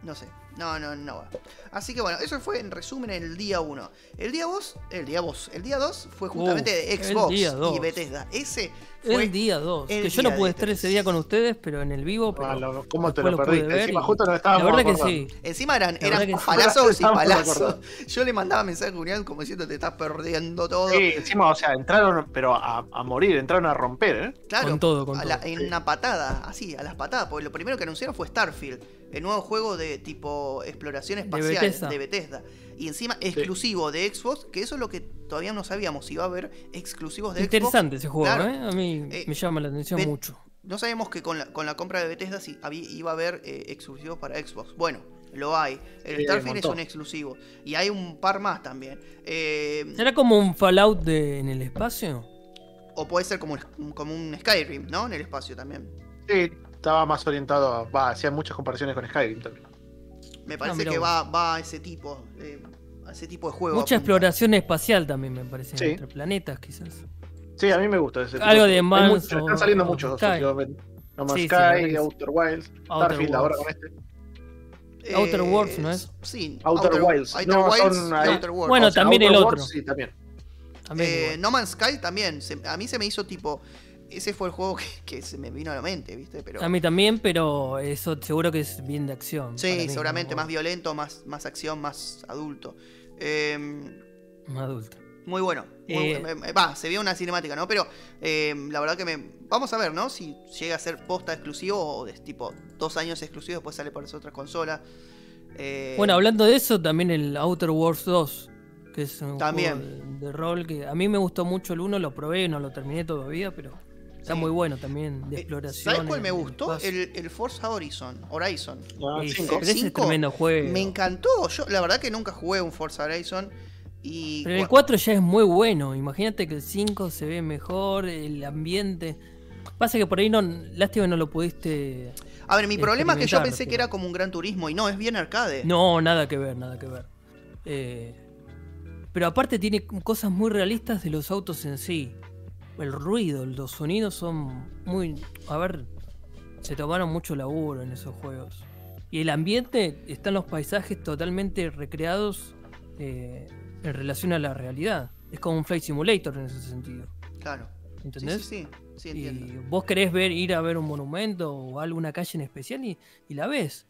no sé. No, no, no va. Así que bueno, eso fue en resumen el día 1. El día 2, el día 2, el día 2 fue justamente
Uh,
de
el
Xbox y. Bethesda. Ese
El día 2.
el
Que yo no pude
de
estar ese día con ustedes, pero en el vivo. Pero
Ah, lo- ¿Cómo te lo
pude
perdiste?
ver
Encima
y-
justo
La
estábamos
verdad que
acordando.
sí.
Encima eran,
La
eran
que sí.
palazos y palazos. Yo le mandaba mensaje a Julián como diciendo te estás perdiendo todo.
Sí, encima, o sea, entraron, pero a, a morir, entraron a romper, ¿eh?
Claro,
Con todo, con
la- en una patada, así, a las patadas, porque lo primero que anunciaron fue Starfield, el nuevo juego de tipo exploración espacial
Bethesda.
de Bethesda. Y encima exclusivo de Xbox, que eso es lo que todavía no sabíamos, si iba a haber exclusivos de
Interesante ese juego,
Claro.
¿eh? A mí
Eh,
me llama la atención mucho.
Xbox. No sabíamos que con la, con la compra de Bethesda sí había- iba a haber eh, exclusivos para Xbox. Bueno, lo hay. El
Sí,
Starfield es un exclusivo. Y hay un par más también. Eh,
¿Será como un Fallout de, en el espacio?
o puede ser como un, como un Skyrim, ¿no? En el espacio también.
Sí, estaba más orientado a. Va, hacían muchas comparaciones con Skyrim también.
Me parece que va, va a ese tipo. eh, a ese tipo de juego.
Mucha exploración espacial también me parece.
Sí.
Entre planetas, quizás.
Sí, a mí me gusta ese tipo
Algo de
Hay
Man's
Están saliendo
o
muchos
Sky.
No Man's
Sí,
Sky,
sí.
Outer Wilds,
Outer
Starfield ahora con este.
Outer Worlds, ¿no es?
Sí,
Outer Wilds.
Outer
No,
Wilds
son
Outer Worlds.
Bueno,
O sea,
también el otro.
Worlds, sí, también.
También
Eh, no Man's Sky también. se- a mí se me hizo tipo. Ese fue el juego que, que se me vino a la mente, ¿viste? Pero.
A mí también, pero eso seguro que es bien de acción. para
sí,
mí,
seguramente más violento, más, más acción, más adulto. Eh,
Más adulto.
muy bueno. Muy
Eh,
eh, Va, se vio una cinemática, ¿no? Pero eh, la verdad que me. Vamos a ver, ¿no? Si llega a ser posta exclusivo o de tipo dos años exclusivo, después sale por las otras consolas. Eh,
Bueno, hablando de eso, también el Outer Worlds 2, que es un
También.
juego de, de rol que a mí me gustó mucho el 1, lo probé, no lo terminé todavía, pero está
Sí.
muy bueno también, de
eh,
exploración.
¿Sabes cuál me gustó? El, el Forza Horizon. Horizon.
Ah,
Sí,
cinco.
ese tremendo juego.
Me encantó. Yo, la verdad que nunca jugué un Forza Horizon. Y
Pero el
cua-
4 ya es muy bueno. Imagínate que el 5 se ve mejor, el ambiente. Pasa que por ahí no. Lástima que no lo pudiste.
A ver, mi problema es que yo pensé que era como un gran turismo y no, es bien arcade.
No, nada que ver, nada que ver. Eh, pero aparte tiene cosas muy realistas de los autos en sí. El ruido, los sonidos son muy. A ver, se tomaron mucho laburo en esos juegos. Y el ambiente, están los paisajes totalmente recreados eh, en relación a la realidad. es como un Flight Simulator en ese sentido.
Claro. Sí,
¿Entendés?
sí, sí, sí,
y
entiendo.
vos querés ver, ir a ver un monumento o alguna calle en especial y, y la ves.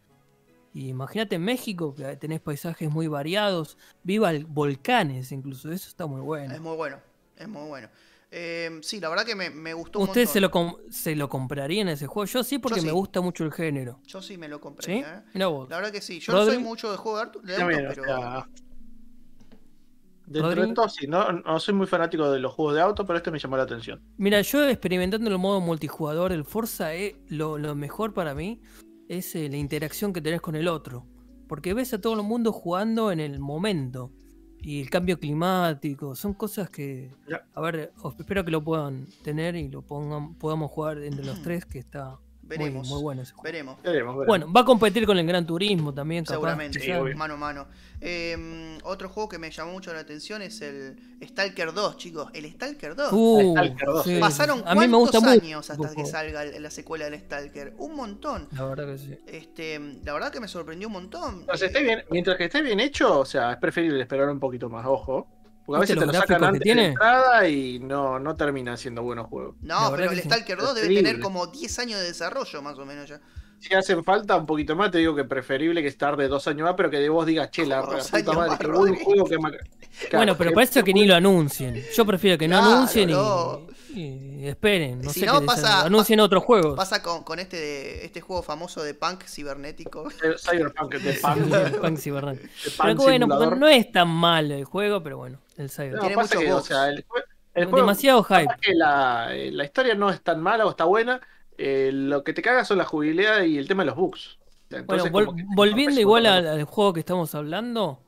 Y imagínate en México que tenés paisajes muy variados, viva volcanes incluso, eso está muy bueno.
Es muy bueno, es muy bueno. Eh, sí, la verdad que me, me gustó un
¿Ustedes
montón.
se lo, se lo comprarían ese juego? Yo sí porque
sí.
me gusta mucho el género.
Yo sí me lo compré.
¿Sí?
¿eh? La verdad que sí. Yo no soy mucho de juego de auto, de
o
pero.
sea, dentro
Rodri.
de todo, sí, no, no soy muy fanático de los juegos de auto, pero este me llamó la atención.
Mira, yo experimentando el modo multijugador, el Forza, eh, lo, lo mejor para mí es eh, la interacción que tenés con el otro. Porque ves a todo el mundo jugando en el momento. Y el cambio climático, son cosas que, a ver, os- espero que lo puedan tener y lo pongan, podamos jugar entre los tres, que está
Veremos.
muy bueno ese juego.
Veremos.
Veremos, veremos.
Bueno, va a competir con el Gran Turismo también, capaz.
Seguramente,
Sí,
mano a mano. Eh, otro juego que me llamó mucho la atención es el Stalker 2, chicos. El Stalker 2.
Uh,
Stalker 2.
sí,
Pasaron
a mí me gusta
cuántos
mucho
años hasta que salga el- la secuela del Stalker. Un montón.
La verdad que sí.
Este, la verdad que me sorprendió un montón.
Esté bien, mientras que esté bien hecho, o sea, es preferible esperar un poquito más, ojo. Porque a
¿Viste
veces te lo sacan
que
antes de
tiene?
entrada y no, no terminan siendo buenos juegos.
No, pero
que
el. Stalker 2 debe tener como 10 años de desarrollo, más o menos ya.
Si hacen falta un poquito más, te digo que preferible que tarde dos años más, pero que de vos digas, che, la puta madre, buen
Rodri.
juego que. Claro,
bueno, pero para eso que ni lo anuncien. Yo prefiero que no
Claro,
anuncien
no.
y esperen. No
Si
sé
no,
que
pasa-
anuncien otros juegos.
Pasa con, con este, de- este juego famoso de punk cibernético.
Cyberpunk de Punk.
Punk Cibernético. Pero bueno,
Simulador.
no es tan mal el juego, pero bueno, el Cyber.
No,
Tiene
pasa
muchos
que, o sea, el, el juego,
Demasiado hype.
que la, eh, la historia no es tan mala o está buena, eh, lo que te caga son la jubilidad y el tema de los bugs. Sea,
Bueno,
entonces
vol- volviendo igual al, al juego que estamos hablando,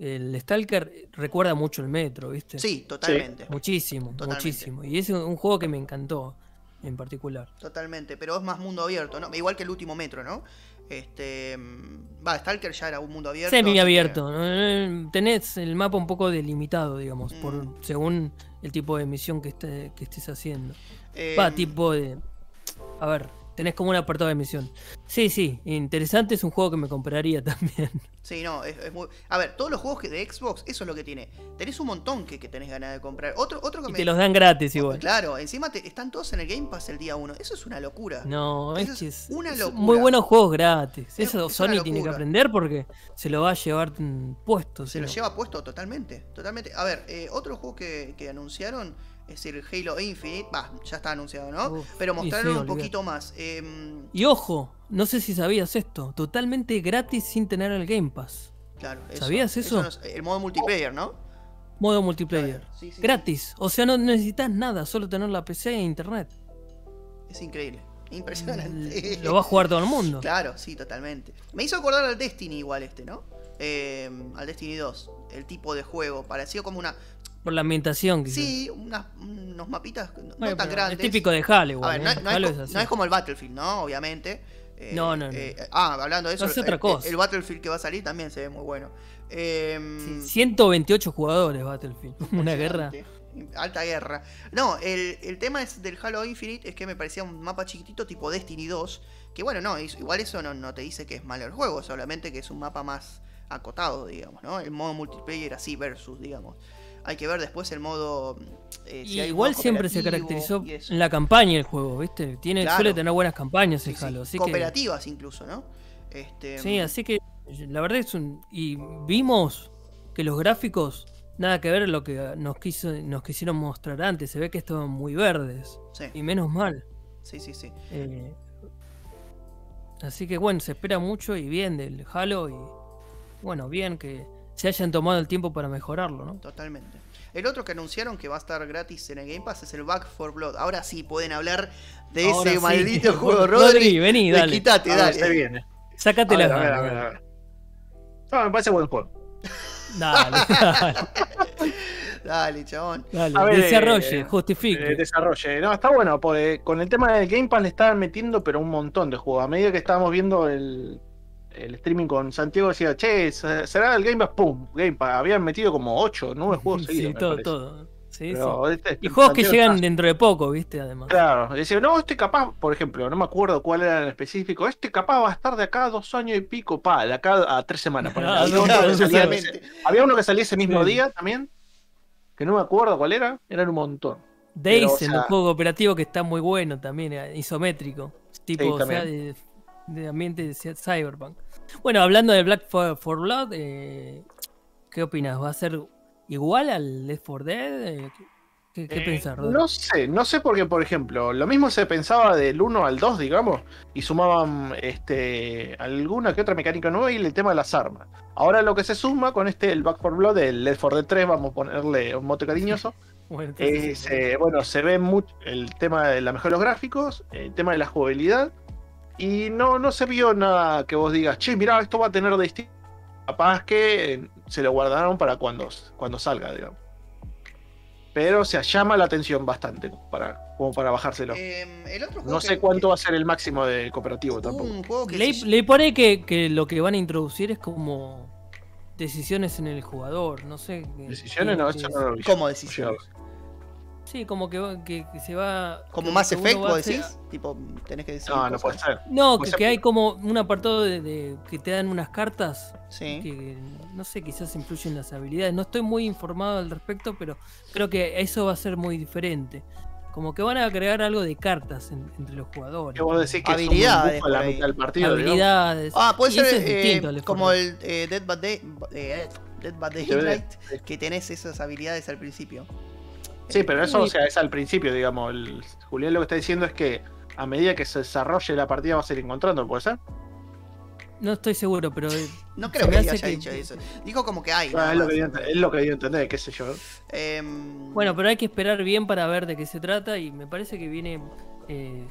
el Stalker recuerda mucho el Metro, ¿viste?
Sí, totalmente.
Muchísimo,
Totalmente.
muchísimo. Y es un, juego que me encantó en particular.
Totalmente, pero es más mundo abierto, ¿no? Igual que el último metro, ¿no? Este. mm, Va, Stalker ya era un mundo abierto. así
Semi
que-
abierto. ¿no? Tenés el mapa un poco delimitado, digamos, por,
Mm.
según el tipo de misión que, esté- que estés haciendo.
eh,
Va, tipo de. A ver, tenés como un apartado de misión. Sí, sí, interesante, es un juego que me compraría también.
Sí, no, es, es muy. A ver, todos los juegos que de Xbox, eso es lo que tiene. Tenés un montón que, que tenés ganas de comprar. Otro, otro que
Y
me.
te los dan gratis igual.
Claro, encima te- están todos en el Game Pass el día 1. Eso es una locura.
No,
Eso
es que es,
una locura.
muy buenos juegos gratis.
Es-
Eso
es una
Sony tiene que aprender porque se lo va a llevar puesto.
Se lo lleva puesto totalmente, totalmente. A ver, eh, otro juego que, que anunciaron es el Halo Infinite. Va, ya está anunciado, ¿no?
Uf,
Pero mostraron
sí,
un poquito más. Em,
Y ojo, no sé si sabías esto, totalmente gratis sin tener el Game Pass.
claro, eso,
¿Sabías eso?
no es- el modo multiplayer, ¿no?
Modo multiplayer.
Claro, sí, sí.
Gratis. O sea, no necesitas nada, solo tener la PC e internet.
Es increíble. Impresionante.
Lo va a jugar todo el mundo.
Claro, sí, totalmente. Me hizo acordar al Destiny igual este, ¿no? Em, al Destiny 2. El tipo de juego. Pareció como una.
Por la ambientación, quizás.
Sí, unas- unos mapitas no
Bueno,
tan
pero
grandes.
Es típico de Halo,
A ver, no,
¿eh?
no
Halo
es, co-
así.
no es como el Battlefield, ¿no? Obviamente. Eh,
No, no, no.
eh, ah, hablando de eso,
Es otra
el,
cosa.
el Battlefield que va a salir también se ve muy bueno. Em,
Sí, 128 jugadores Battlefield. Una guerra.
impresionante. Alta guerra. No, el, el tema es del Halo Infinite es que me parecía un mapa chiquitito tipo Destiny 2. Que bueno, no, es- igual eso no, no te dice que es malo el juego, solamente que es un mapa más acotado, digamos, ¿no? El modo multiplayer así versus, digamos. Hay que ver después el modo. eh, si
Y
hay
igual
modo
siempre se caracterizó en la campaña el juego, ¿viste? Tiene,
Claro.
Suele tener buenas campañas el
Sí,
Halo. Así que,
Cooperativas incluso, ¿no? Este,
sí, así que la verdad es un. Y vimos que los gráficos, nada que ver lo que nos, quiso, nos quisieron mostrar antes. Se ve que estaban muy verdes.
sí,
Y menos mal.
sí, sí, sí.
Eh, así que bueno, se espera mucho y bien del Halo. Y bueno, bien que se hayan tomado el tiempo para mejorarlo, ¿no?
Totalmente. El otro que anunciaron que va a estar gratis en el Game Pass es el Back for Blood. Ahora sí pueden hablar de
Ahora
ese
sí.
maldito juego,
Rodri,
Rodri.
vení, dale.
Desquitate,
A ver,
dale.
se viene.
Sácate
A
las
ver, a ver, a ver, a ver. No, me parece buen juego.
Dale, dale,
Dale, chabón.
dale.
A ver,
Desarrolle,
eh,
justifique.
Eh, desarrolle. No, está bueno, porque con el tema del Game Pass le estaban metiendo, pero un montón de juegos. A medida que estábamos viendo el, el streaming con Santiago, decía, che, ¿será el Game Pass? ¡Pum! Game Pass. Habían metido como 8, 9 juegos
sí,
seguidos. me
todo, todo. Sí, sí.
este-
Y juegos que llegan
está-
dentro de poco, ¿viste? Además.
Claro, decía, no, este capaz, por ejemplo, no me acuerdo cuál era en específico, este capaz va a estar de acá a dos años y pico, pa, de acá a tres semanas.
Ah,
había,
no,
uno que
no,
salía,
totalmente.
había uno que salía ese mismo
Sí.
día también, que no me acuerdo cuál era, eran un montón.
Days,
o sea-
un juego cooperativo que está muy bueno también, eh, isométrico. Tipo,
Sí,
o sea. De, ambiente de cy- Cyberpunk. Bueno, hablando de Black for, for Blood, eh, ¿qué opinas? ¿Va a ser igual al Left 4 Dead? Eh, ¿Qué, qué
Eh,
Rodri?
No sé, no sé porque, por ejemplo, lo mismo se pensaba del 1 al 2, digamos, y sumaban este alguna que otra mecánica nueva y el tema de las armas. Ahora lo que se suma con este, el Back 4 Blood, el Left 4 Dead 3, vamos a ponerle un mote cariñoso,
Bueno, entonces,
es, eh, bueno, se ve mucho el tema de la mejora de los gráficos, el tema de la jugabilidad, y no, no se vio nada que vos digas, che, mirá, esto va a tener distinto. Capaz que eh, se lo guardaron para cuando, cuando salga, digamos. Pero o sea, llama la atención bastante para, como para bajárselo.
Em, el otro juego
No
que-
sé cuánto va a ser el máximo de cooperativo
Hubo
tampoco.
un juego que se-
que, que lo que van a introducir es como decisiones en el jugador, no sé. qué-
Decisiones, no, eso
es.
no lo vi.
¿Cómo decisiones?
Sí, como que, va- que, que se va...
Como
a
vos
hacer-
decís. Tipo, tenés que decir.
No, no puede ser.
No,
Puede
que,
ser
que hay como un apartado de, de- que te dan unas cartas
Sí.
que no sé, quizás influyen las habilidades. No estoy muy informado al respecto, pero creo que eso va a ser muy diferente. Como que van a agregar algo de cartas en- entre los jugadores.
Que vos decís que
Habilidades
son un bujo a la
por ahí.
mitad del partido. digamos.
habilidades.
Ah, puede
Y
ser
es
eh,
distinto Left
como
4 Dead.
el eh, Dead by Day, eh, Dead by. Daylight, que tenés esas habilidades al principio.
Sí, pero eso, o sea, es al principio, digamos. El, Julián lo que está diciendo es que a medida que se desarrolle la partida vas a ir encontrando, ¿puede ser?
No estoy seguro, pero eh,
No creo que haya
que-
dicho eso. Dijo como que hay.
Ah, es, lo que dio es lo que dio a entender, qué sé yo.
Em,
bueno, pero hay que esperar bien para ver de qué se trata y me parece que viene eh,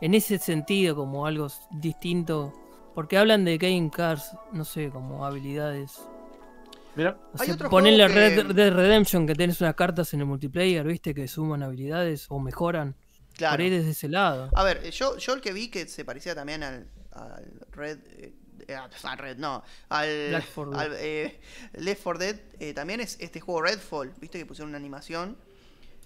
en ese sentido como algo distinto. Porque hablan de game cars, no sé, como habilidades.
Mira,
O sea,
que-
Red Dead Redemption que tienes unas cartas en el multiplayer, viste, que suman habilidades o mejoran.
claro.
Por ahí desde ese lado.
A ver, yo, yo el que vi que se parecía también al, al Red. eh, al Red, no. Al,
Black 4 Dead.
al, eh, Left 4 Dead eh, también es este juego Redfall. Viste que pusieron una animación.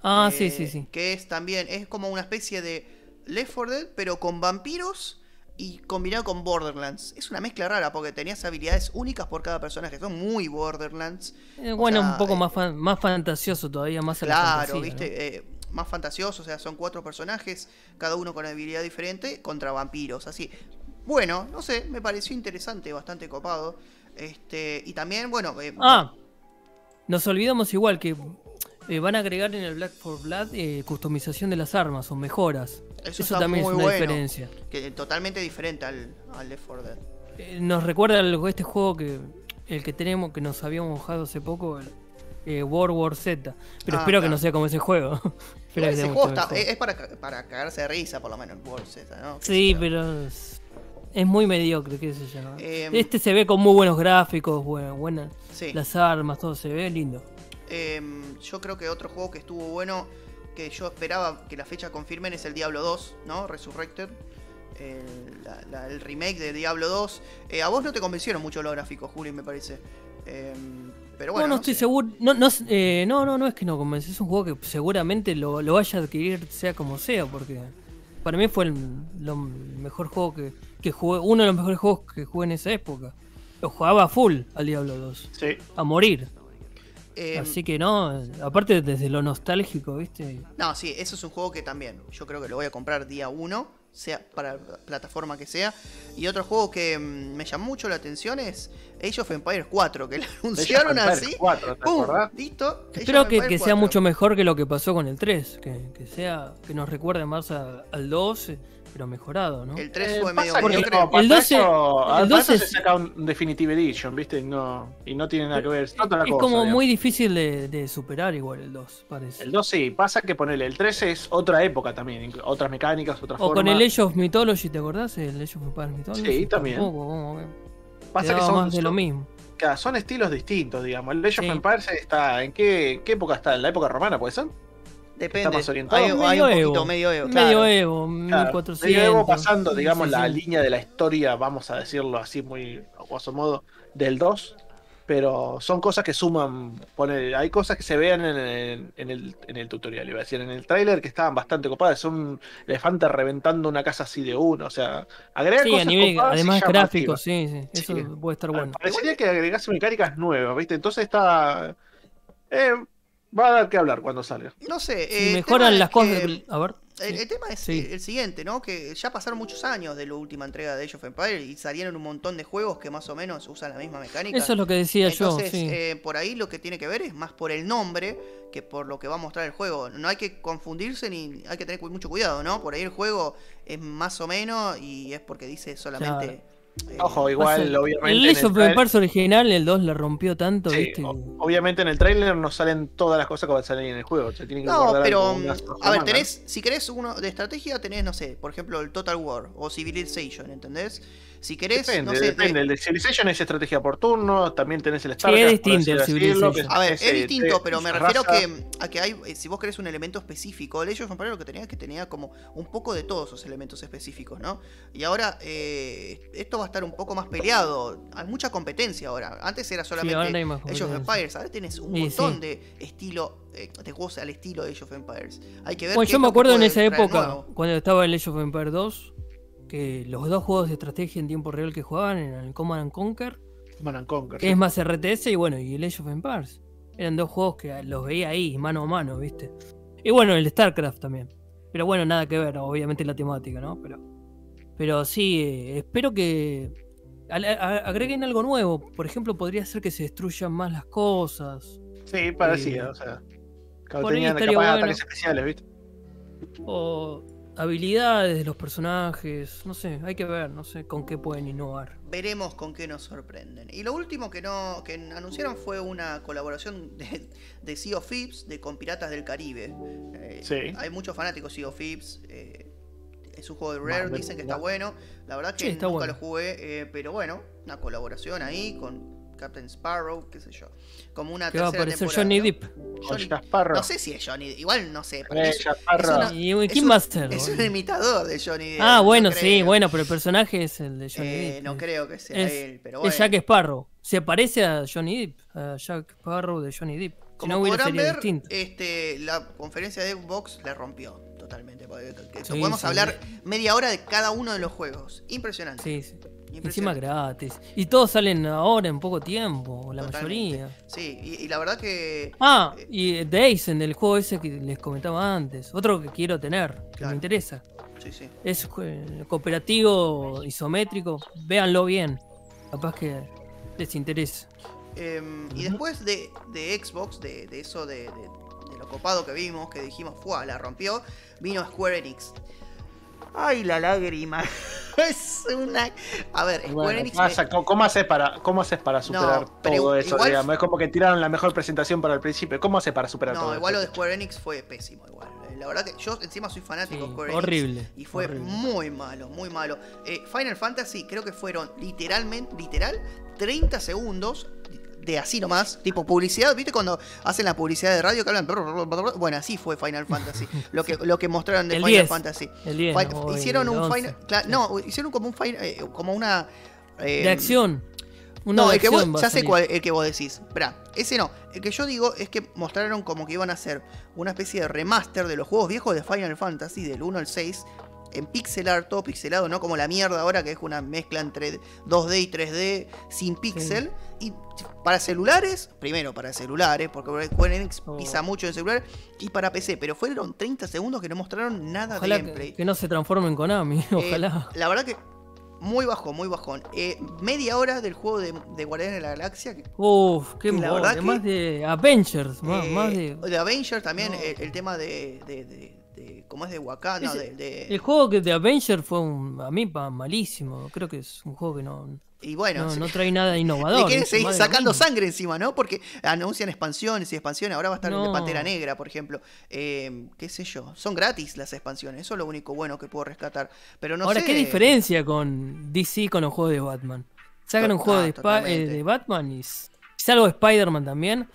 Ah,
eh,
sí, sí, sí.
Que es también. Es como una especie de Left 4 Dead, pero con vampiros y combinado con Borderlands. Es una mezcla rara porque tenías habilidades únicas por cada personaje. Son muy Borderlands.
Eh, bueno,
sea,
un poco
eh,
más, fan- más fantasioso todavía, más a la
Claro,
fantasía, ¿no?
viste, Eh, más fantasioso, o sea, son cuatro personajes, cada uno con habilidad diferente, contra vampiros, así. Bueno, no sé, me pareció interesante, bastante copado. Este, y también, bueno,
Ah, nos olvidamos igual que van a agregar en el Black 4 Blood customización de las armas o mejoras.
Eso,
también
muy
es una
bueno,
diferencia.
que totalmente diferente al, al Left 4 Dead.
Eh, nos recuerda algo este juego que el que tenemos que nos habíamos mojado hace poco, el, eh, World War Z. Pero
Ah,
espero que no sea como ese juego.
Ese juego está- es, para, para cagarse de risa, por lo menos, el World Z, ¿no?
Sí, pero es, muy mediocre, qué sé yo. ¿no?
Em,
este se ve con muy buenos gráficos, buena, buena-
Sí.
las armas, todo se ve lindo.
Em, yo creo que otro juego que estuvo bueno, que yo esperaba que la fecha confirmen, es el Diablo 2, ¿no? Resurrected. El, la- la- el remake de Diablo 2. Eh, a vos no te convencieron mucho los gráficos, Juli, me parece. Em, pero bueno.
no, no estoy
sé.
seguro. No, no, eh, no, no, no es que no convence. Es un juego que seguramente lo, lo vaya a adquirir sea como sea, porque para mí fue el lo mejor juego que, que jugué, uno de los mejores juegos que jugué en esa época. Lo jugaba full al Diablo 2,
sí.
a morir.
Em,
Así que no, aparte desde lo nostálgico, ¿viste?
No, sí, eso es un juego que también. Yo creo que lo voy a comprar día 1, sea para la plataforma que sea. Y otro juego que mm, me llamó mucho la atención es Age of Empires 4, que lo anunciaron
Age of Empires
así.
4, ¿te
¡Pum! Listo.
Espero que, que sea
4.
mucho mejor que lo que pasó con el 3, que, que sea que nos recuerde más a- al 2, eh, pero mejorado, ¿no?
El 3
Eh,
fue medio mediocre.
no,
El 12
eso-
el
para
12
eso
es-
se saca un Definitive Edition, ¿viste? Y no, y no tiene nada que ver. Es otra
es
cosa,
como
digamos.
muy difícil de, de superar igual el 2, parece.
El 2 sí, pasa que ponerle el 13 es otra época también, otras mecánicas, otras
O
formas.
con el Age of Mythology, ¿te acordás? El Age of Empires Mythology.
Sí, también.
Tampoco, como que
Pasa que son,
más de lo mismo.
claro, son estilos distintos, digamos. El Age
Sí.
of Empires está. ¿En qué, qué época está? ¿En la época romana, puede ser?
Depende.
más orientado.
Hay, hay un poquito medio Evo, claro.
Medioevo,
Claro,
1400.
medioevo pasando, digamos, la
1600.
línea de la historia, vamos a decirlo así muy a grosso modo, del 2. Pero son cosas que suman. pone- hay cosas que se vean en, el- en el, en el tutorial, iba a decir, en el tráiler que estaban bastante copadas. Son un elefante reventando una casa así de uno. O sea, agregar
Sí,
cosas
a nivel,
copadas
además gráficos, sí, sí. Eso
Sí.
puede estar bueno.
Parecería que agregase mecánicas nuevas, ¿viste? Entonces está. eh, va a dar que hablar cuando salga.
No sé.
Si
eh,
mejoran las cosas.
que-
A ver.
El, tema es
Sí.
el siguiente, ¿no? Que ya pasaron muchos años de la última entrega de Age of Empires y salieron un montón de juegos que más o menos usan la misma mecánica.
Eso es lo que decía
Entonces,
yo. Sí.
eh, por ahí lo que tiene que ver es más por el nombre que por lo que va a mostrar el juego. No hay que confundirse ni hay que tener mucho cuidado, ¿no? Por ahí el juego es más o menos y es porque dice solamente.
Ojo, igual,
Pasa-
obviamente.
el
en
Age of Empires original, el 2 le rompió tanto,
Sí,
¿viste?
obviamente en el trailer no salen todas las cosas que van a salir en el juego. Se tienen que
No, pero mm, a ver, tenés, si querés uno de estrategia, tenés, no sé, por ejemplo, el Total War o Civilization, ¿entendés? Si querés,
Depende,
no sé, de-
depende. El de Civilization es estrategia por turno, también tenés el
es
StarCraft. por
distinto
así
el Civilization.
A ver,
es,
es distinto, pero me refiero que, a que hay, eh, si vos querés un elemento específico, el Age of Empires lo que tenía es que tenía como un poco de todos esos elementos específicos, ¿no? Y ahora eh, esto va a estar un poco más peleado, hay mucha competencia ahora. Antes era solamente
ahora hay más
Age of. Empires, ahora tenés un
Sí,
montón
sí.
de estilo, eh, de juegos al estilo de Age of Empires. Hay que ver
Bueno, yo
es
me acuerdo en
puede
esa época,
nuevo.
cuando estaba el Age of Empires 2, que los dos juegos de estrategia en tiempo real que jugaban eran el Command and Conquer,
Command and Conquer,
que
sí.
es más RTS, y bueno, y el Age of Empires. Eran dos juegos que los veía ahí, mano a mano, ¿viste? Y bueno, el StarCraft también. Pero bueno, nada que ver, obviamente la temática, ¿no? Pero, pero sí, eh, espero que a- agreguen algo nuevo. Por ejemplo, podría ser que se destruyan más las cosas.
Sí, parecía,
Eh,
o sea.
ahí
Tenían capaz
bueno.
ataques especiales, ¿viste?
O habilidades de los personajes. No sé, hay que ver, no sé con qué pueden innovar.
Veremos con qué nos sorprenden. Y lo último que no que anunciaron fue una colaboración de, de Sea of Thieves de, con Piratas del Caribe. Eh,
Sí.
Hay muchos fanáticos de Sea of Thieves. eh, es un juego de Rare, dicen que está bueno. La verdad que
Sí, está
nunca
bueno.
lo jugué, eh, pero bueno, una colaboración ahí con Captain Sparrow, qué sé yo. Como una
Que va a aparecer Johnny
¿no?
Depp.
Johnny-. No sé si es Johnny, igual no sé. es-
Jack Sparrow.
una-
¿Y
es
quién
un-
va a ser?
Es un imitador de Johnny Depp.
Ah,
no
bueno, sí, bueno, pero el personaje es el de Johnny
Eh,
Depp.
no creo que sea
Es-
él, pero bueno.
Es Jack Sparrow. Se parece a Johnny Depp, a Jack Sparrow de Johnny Depp. Si
Como
no
podrán
sería
ver,
distinto.
este, la conferencia de Xbox la rompió totalmente.
Sí,
podemos
sí.
hablar media hora de cada uno de los juegos. Impresionante.
Sí, sí. Encima gratis. Y todos salen ahora en poco tiempo, la
Totalmente.
mayoría.
Sí, y, y la verdad que.
Ah,
Eh,
y Daisen, el juego ese que les comentaba antes. Otro que quiero tener, que me interesa.
Sí, sí.
Es eh, cooperativo, isométrico. Véanlo bien. Capaz que les interesa.
Em, y después de, de Xbox, de, de eso de, de- de lo copado que vimos, que dijimos, ¡fua! La rompió, vino Square Enix. ¡Ay, la lágrima! es una. A ver, Square
Bueno,
Enix.
pasa,
me-
¿cómo- ¿Cómo haces para, cómo haces para superar todo eso?
igual-
digamos? Es como que tiraron la mejor presentación para el principio. ¿Cómo haces para superar todo
No, igual lo
eso?
de Square Enix fue pésimo, igual. Eh, La verdad que yo encima soy fanático
Sí,
de Square Enix.
horrible,
Y fue
horrible.
muy malo, muy malo. Eh, Final Fantasy creo que fueron literalmente, literal, 30 segundos de así nomás, tipo publicidad, ¿viste cuando hacen la publicidad de radio que hablan? Bueno, así fue Final Fantasy. Lo que, lo que mostraron de
El
Final
10.
Fantasy.
El 10.
Fi-
no, el
hicieron un
11.
Final. no, hicieron como un final, eh, como una. eh,
De acción. Una
no,
de
el que vos, ya sé cuál el que vos decís. Esperá, ese no. El que yo digo es que mostraron como que iban a hacer una especie de remaster de los juegos viejos de Final Fantasy, del 1 al 6, en pixel art, todo pixelado, no como la mierda ahora que es una mezcla entre 2D y 3D sin pixel. Y para celulares, primero para celulares, porque Square Enix
Oh.
pisa mucho en celular, y para PC, pero fueron 30 segundos que no mostraron nada
Ojalá
de gameplay.
que no se transforme en Konami.
Eh,
Ojalá.
la verdad que muy bajo, muy bajón. Eh, media hora del juego de, de Guardianes de la Galaxia. que-
Uf, qué
que la
embole,
verdad que-
Más de Avengers. Más,
eh,
más de.
de Avengers también,
No.
el, el tema de, de, de- ¿Cómo es de Wakanda?
Ese-
de, de-
El juego que de Avengers fue un, a mí malísimo. Creo que es un juego que no,
y bueno,
no,
sí.
no trae nada
le
innovador.
quieren
es
seguir sacando sangre encima, ¿no? Porque anuncian expansiones y expansiones. Ahora va a estar el de. Pantera Negra, por ejemplo. Eh, ¿Qué sé yo? Son gratis las expansiones. Eso es lo único bueno que puedo rescatar. Pero no
Ahora,
sé.
¿qué diferencia con DC con los juegos de Batman? Sacan un juego
ah,
de, eh, de Batman y s- si algo de Spider-Man también.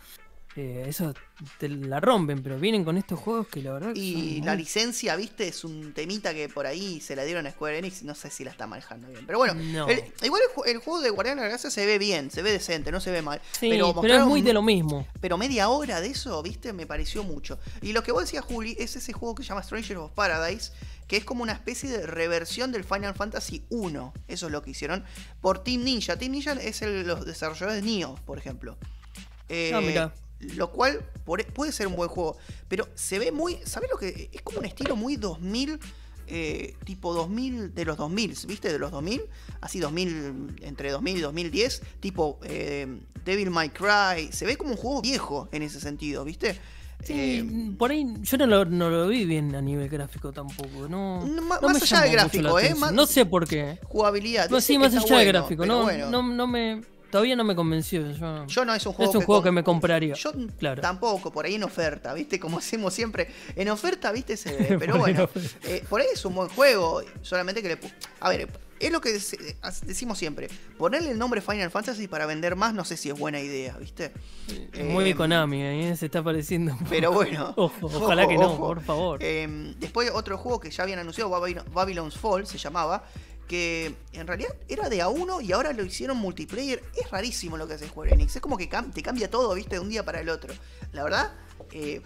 Eh, eso te la rompen, pero vienen con estos juegos que la verdad.
Y
son
la licencia, viste, es un temita que por ahí se la dieron a Square Enix. No sé si la está manejando bien. Pero bueno,
No.
el- igual el, ju- el juego de Guardián de la Galaxia se ve bien, se ve decente, no se ve mal.
Sí,
pero
pero, es muy de lo mismo.
Pero media hora de eso, viste, me pareció mucho. Y lo que vos decías, Juli, es ese juego que se llama Stranger of Paradise, que es como una especie de reversión del Final Fantasy 1. Eso es lo que hicieron por Team Ninja. Team Ninja es el- los desarrolladores de Nioh, por ejemplo. Eh,
Ah, mirá.
Lo cual puede ser un buen juego, pero se ve muy, ¿sabes lo que? Es como un estilo muy 2000, eh, tipo 2000, de los 2000, ¿viste? De los 2000, así 2000, entre 2000 y 2010, tipo eh, Devil May Cry, se ve como un juego viejo en ese sentido, ¿viste?
Sí,
Eh,
por ahí yo no lo, no lo vi bien a nivel gráfico tampoco. No,
No, ma-
no
más
me
allá del gráfico, ¿eh? Más-
No sé por qué.
jugabilidad.
No, sí, más allá del
bueno,
gráfico.
pero
No,
bueno.
no, no me, todavía no me convenció. Yo,
Yo no es un juego
es un juego
com-
que me compraría.
Yo
claro.
tampoco, por ahí en oferta, ¿viste? Como hacemos siempre. En oferta, ¿viste? Se ve. Pero bueno, eh, por ahí es un buen juego. Solamente que le. A ver, es lo que dec- eh, decimos siempre. Ponerle el nombre Final Fantasy para vender más, no sé si es buena idea, ¿viste?
Muy
Eh,
Konami, ahí se está pareciendo.
Pero bueno.
Ojo, ojalá
ojo,
que no,
ojo.
por favor.
Eh, después otro juego que ya habían anunciado, Babylon- Babylon's Fall se llamaba, que en realidad era de A1 y ahora lo hicieron multiplayer. Es rarísimo lo que hace Square Enix. Es como que cam- te cambia todo, viste, de un día para el otro. La verdad, eh,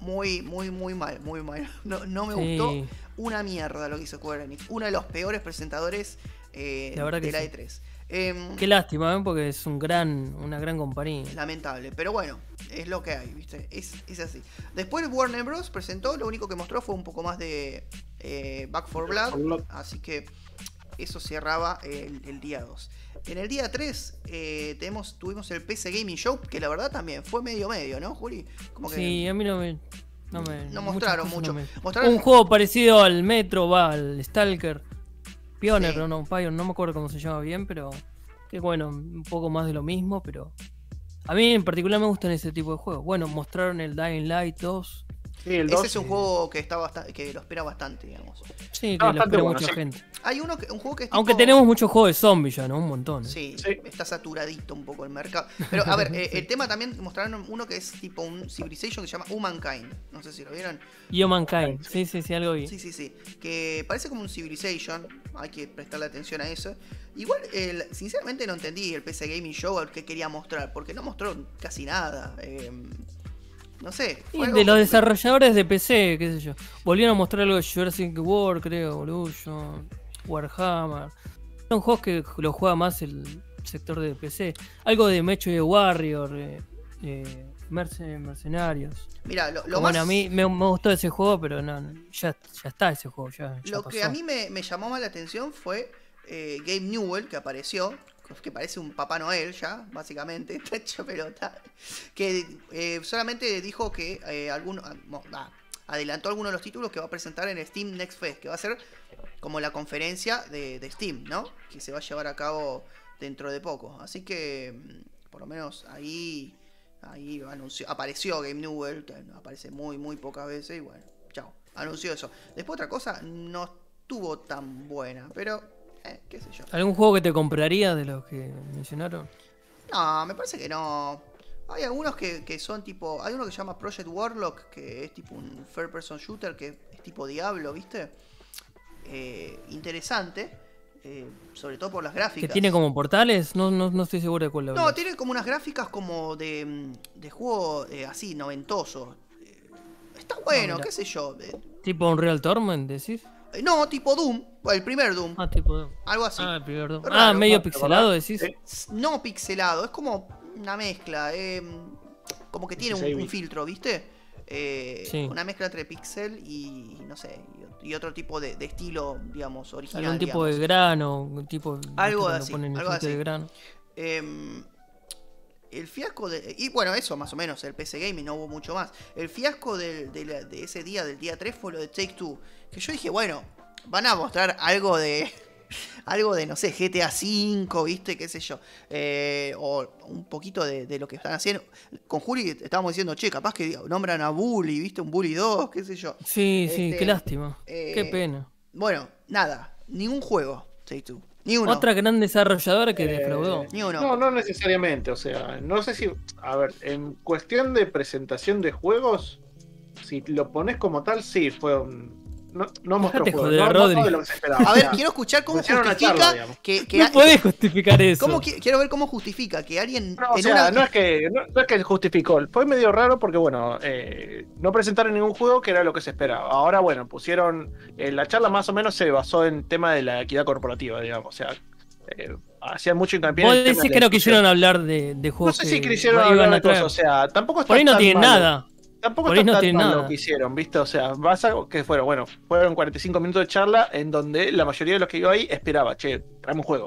muy, muy, muy mal, muy mal. No, no me
Sí.
gustó una mierda lo que hizo Square Enix. Uno de los peores presentadores eh,
La verdad que
de la
sí.
E3. Em,
Qué lástima, ¿eh? porque es un gran, una gran compañía.
Lamentable, pero bueno, es lo que hay, ¿viste? Es, es así. Después Warner Bros. presentó, lo único que mostró fue un poco más de eh, Back for Blood. así que eso cerraba el, el día 2. En el día 3 eh, tenemos, tuvimos el PC Gaming Show, que la verdad también fue medio medio, ¿no, Juli? Como que
Sí, a mí no me. No, me,
no mostraron mucho.
no me-
Mostraron-
Un juego parecido al Metro, va, al Stalker. Pioneer,
Sí.
no, no, no me acuerdo cómo se llama bien, pero. Que bueno, un poco más de lo mismo, pero. A mí en particular me gustan ese tipo de juegos. Bueno, mostraron el Dying Light 2.
Sí, el
ese
2.
es un juego que está bastante, que lo espera bastante, digamos.
Sí, que
Está
lo espera
bueno,
mucha
sí.
gente.
Hay uno que, un juego que es
Aunque
tipo-
tenemos muchos juegos de zombies ya, ¿no? Un montón. ¿eh?
Sí,
Sí.
está saturadito un poco el mercado. Pero a ver, eh, el tema también mostraron uno que es tipo un Civilization que se llama Humankind. No sé si lo vieron.
Humankind, sí, sí, sí, algo vi.
Sí, sí, sí. Que parece como un Civilization. Hay que prestarle atención a eso. Igual, sinceramente no entendí el PC Gaming Show al que quería mostrar. Porque no mostró casi nada. eh, no sé.
Y de los desarrolladores de PC, qué sé yo. Volvieron a mostrar algo de Jurassic World, creo, Evolution, Warhammer. Son juegos que lo juega más el sector de PC. Algo de Mecho de Warrior, eh, eh, Merce- Mercenarios.
Mira, lo, lo
bueno,
más.
a mí me, me gustó ese juego, pero no, ya, ya está ese juego. Ya, ya
Lo que a mí me, me llamó más la atención fue eh, Gabe Newell, que apareció, que parece un Papá Noel ya, básicamente, está hecho pelota, que eh, solamente dijo que eh, alguno, ah, adelantó algunos de los títulos que va a presentar en Steam Next Fest, que va a ser como la conferencia de, de Steam, ¿no? Que se va a llevar a cabo dentro de poco. Así que, mm, por lo menos ahí, ahí anunció, apareció Game Newell, que aparece muy, muy pocas veces, y bueno, chao, anunció eso. Después otra cosa, no estuvo tan buena, pero, eh, qué sé yo.
¿Algún juego que te compraría de los que mencionaron?
No, me parece que no. Hay algunos que, que son tipo. Hay uno que se llama Project Warlock, que es tipo un third person shooter, que es tipo Diablo, ¿viste? Eh, interesante. eh, sobre todo por las
¿Que
gráficas.
tiene como portales? No, no, no estoy seguro de cuál
No, tiene como unas gráficas como de, mm, de juego eh, así, noventoso. Está bueno,
mira.
qué sé yo.
¿Tipo Unreal Tournament, decís?
Eh, no, tipo Doom, el primer Doom,
Ah, tipo...
algo así.
Ah, el primer Doom.
Raro,
Ah, medio
¿te
pixelado, decís.
No pixelado, es como una mezcla, eh, como que tiene un,
16
un
bits.
filtro, ¿viste? Eh,
Sí.
Una mezcla entre pixel y no sé, y, otro tipo de, de estilo, digamos, original.
Algún tipo
digamos.
de grano, un tipo
Algo
cuando
así,
ponen
algo así.
de grano.
Em, el fiasco de. Y bueno, eso más o menos, el PC Gaming, no hubo mucho más. El fiasco del- de, la- de ese día, del día 3, fue lo de Take Two. Que yo dije, bueno, van a mostrar algo de. Algo de, no sé, GTA V, ¿viste? ¿Qué sé yo? Eh, o un poquito de, de lo que están haciendo. Con Juli estábamos diciendo, che, capaz que nombran a Bully, ¿viste? Un Bully 2, qué sé yo.
Sí, sí,
Este,
qué lástima.
eh,
Qué pena.
Bueno, nada, ningún juego, Take Two. Ni uno.
Otra gran desarrolladora que
Eh,
defraudó.
Ni uno.
No, no necesariamente. O sea, no sé si. A ver, en cuestión de presentación de juegos, si lo pones como tal, sí, fue un. No, no mostró juegos,
joder,
no, no de lo que se esperaba.
A ver, quiero escuchar cómo justifica
charla,
que, que
No podés justificar eso.
¿Cómo qui- quiero ver cómo justifica que alguien
No, o
en
sea,
una-
no es que no, no es que justificó, fue medio raro porque bueno, eh, no presentaron ningún juego que era lo que se esperaba. Ahora bueno, pusieron eh, la charla más o menos se basó en tema de la equidad corporativa, digamos, o sea, eh, hacían mucho hincapié
Vos
en el tema
decís
de
que no quisieron hablar de, de
No
juegos
sé si quisieron hablar de cosas, o sea, tampoco está
Por ahí no tienen nada.
Tampoco
Por ahí
está
no
tan
tienen
mal
nada.
lo que hicieron, ¿viste? O sea, vas a que fueron, bueno, fueron 45 minutos de charla en donde la mayoría de los que iba ahí esperaba, che, traeme un juego.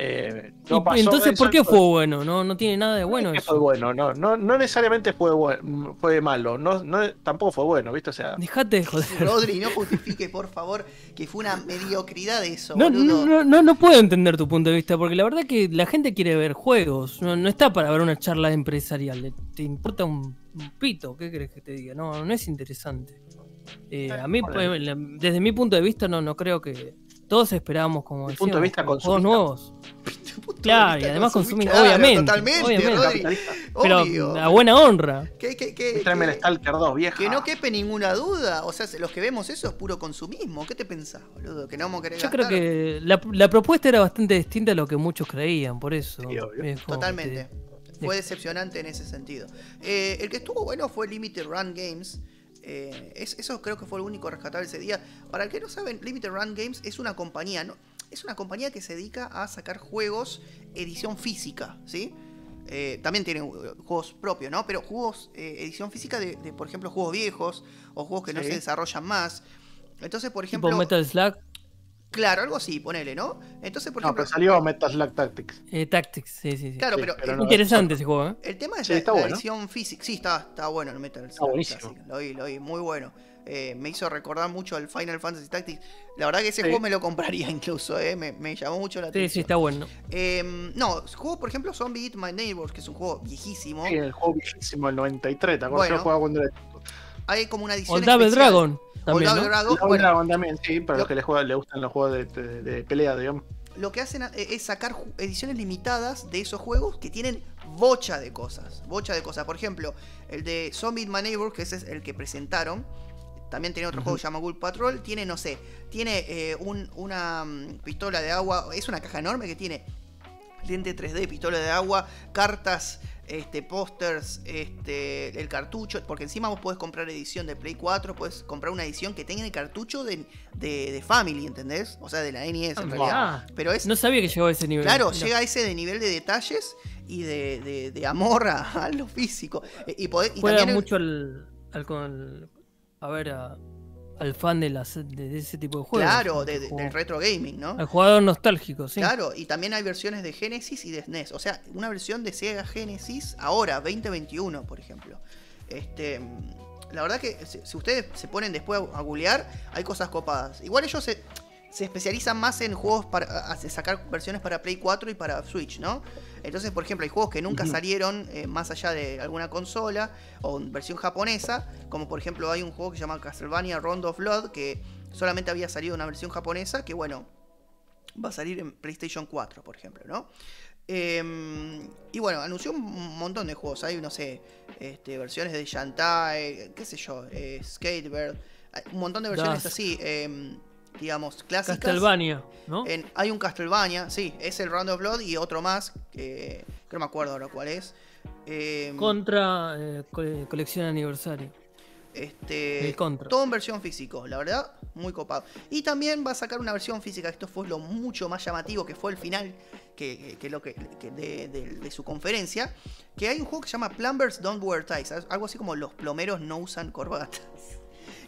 Eh, no
Y-
pasó
entonces,
eso,
¿por qué fue bueno? No, no tiene nada de bueno
no es que
eso.
fue bueno, no, no, no necesariamente fue bueno, fue malo, no, no, tampoco fue bueno, ¿viste? O sea,
Dejate de joder.
Rodri, no justifique, por favor, que fue una mediocridad eso,
No,
boludo.
no, no, no puedo entender tu punto de vista, porque la verdad que la gente quiere ver juegos, no, no está para ver una charla empresarial, te importa un pito, ¿qué crees que te diga? No, no es interesante. Eh, a mí, pues, desde mi punto de vista, no, no creo que todos esperábamos como
Mi punto de
decíamos,
vista
juegos nuevos, Claro,
vista
y además consumir-
Claro,
obviamente,
Totalmente,
obviamente. Pero
Obvio.
a buena honra.
Que, que, que,
Tráeme el Stalker 2, vieja.
que no quepe ninguna duda. O sea, los que vemos eso es puro consumismo. ¿Qué te pensás, boludo? Que no vamos a querer
Yo creo que la, la propuesta era bastante distinta a lo que muchos creían, por eso.
Sí, obvio.
es como que
Totalmente.
te-
Fue decepcionante en ese sentido. Eh, el que estuvo bueno fue Limited Run Games. Eh, es- eso creo que fue lo único rescatable ese día. Para el que no saben, Limited Run Games es una compañía, ¿no? Es una compañía que se dedica a sacar juegos edición física, ¿sí? Eh, también tiene uh, juegos propios, ¿no? Pero juegos, eh, edición física de, de, por ejemplo, juegos viejos o juegos que no
Sí.
se desarrollan más. Entonces, por ejemplo,
Metal Slug,
claro, algo así, ponele, ¿no? Entonces, por
No,
ejemplo,
pero salió Metal Slug Tactics.
eh, Tactics, sí, sí, sí.
claro,
sí,
pero,
pero
el-
no-
Interesante ese juego, ¿eh?
El tema es
Sí,
la,
está
la
bueno.
edición física. Sí, está, está bueno el Metal Slug
buenísimo.
Classic. Lo vi, lo vi, muy bueno. Eh, me hizo recordar mucho al Final Fantasy Tactics. La verdad que ese
Sí.
juego me lo compraría incluso, eh, me, me llamó mucho la
Sí,
atención.
sí, está bueno.
Eh, no, juego, por ejemplo, Zombie Eat My Neighbors, que es un juego viejísimo.
Sí, el juego viejísimo, el 93, ¿te acuerdas?
Bueno.
Yo jugaba cuando era.
Hay como una edición
O Double
especial.
Dragon también,
Double
¿no?
Dragon.
Double
Bueno,
Dragon también, sí, para
lo-
los que les, juegan, les gustan los juegos de, de- de pelea, digamos.
lo que hacen eh, es sacar ediciones limitadas de esos juegos que tienen bocha de cosas. Bocha de cosas. Por ejemplo, el de Zombie Neighbor, que ese es el que presentaron. También tiene otro juego que se llama Ghoul Patrol. Tiene, no sé, tiene eh, un- una mm, pistola de agua. Es una caja enorme que tiene lente 3D, pistola de agua, cartas, este, pósters, este, el cartucho. Porque encima vos podés comprar edición de Play 4, podés comprar una edición que tenga el cartucho de, de, de Family, ¿entendés? O sea, de la NES en realidad.
Ah,
Pero es
no sabía que llegaba a ese nivel.
Claro, llega a ese de nivel de detalles y de, de- de amor a, a lo físico. Eh, Y, podés- y también
mucho al, al con a ver a- al fan de, las, de, ese tipo de juegos.
claro, de- del retro gaming, ¿no?
Al jugador nostálgico, sí.
Claro, y también hay versiones de Genesis y de SNES. O sea, una versión de Sega Genesis ahora, 2021, por ejemplo. Este, la verdad que si, si ustedes se ponen después a, a googlear, hay cosas copadas. Igual ellos se, se especializan más en juegos para a- a sacar versiones para Play 4 y para Switch, ¿no? Entonces, por ejemplo, hay juegos que nunca salieron eh, más allá de alguna consola o versión japonesa, como por ejemplo hay un juego que se llama Castlevania Rondo of Blood, que solamente había salido una versión japonesa, que bueno, va a salir en PlayStation 4, por ejemplo, ¿no? Eh, y bueno, anunció un montón de juegos. Hay, no sé, este, versiones de Shantae, qué sé yo, eh, Skatebird, un montón de versiones así, eh, digamos, clásicas.
Castlevania, ¿no?
En- hay un Castlevania, sí, es el Round of Blood y otro más, que, que no me acuerdo ahora cuál es. Eh,
Contra eh, co- colección aniversario.
este,
el Contra.
Todo en versión físico, la verdad, muy copado. Y también va a sacar una versión física, esto fue lo mucho más llamativo, que fue el final que, que- que lo que, que de, de- de su conferencia, que hay un juego que se llama Plumbers Don't Wear Ties, algo así como los plomeros no usan corbatas.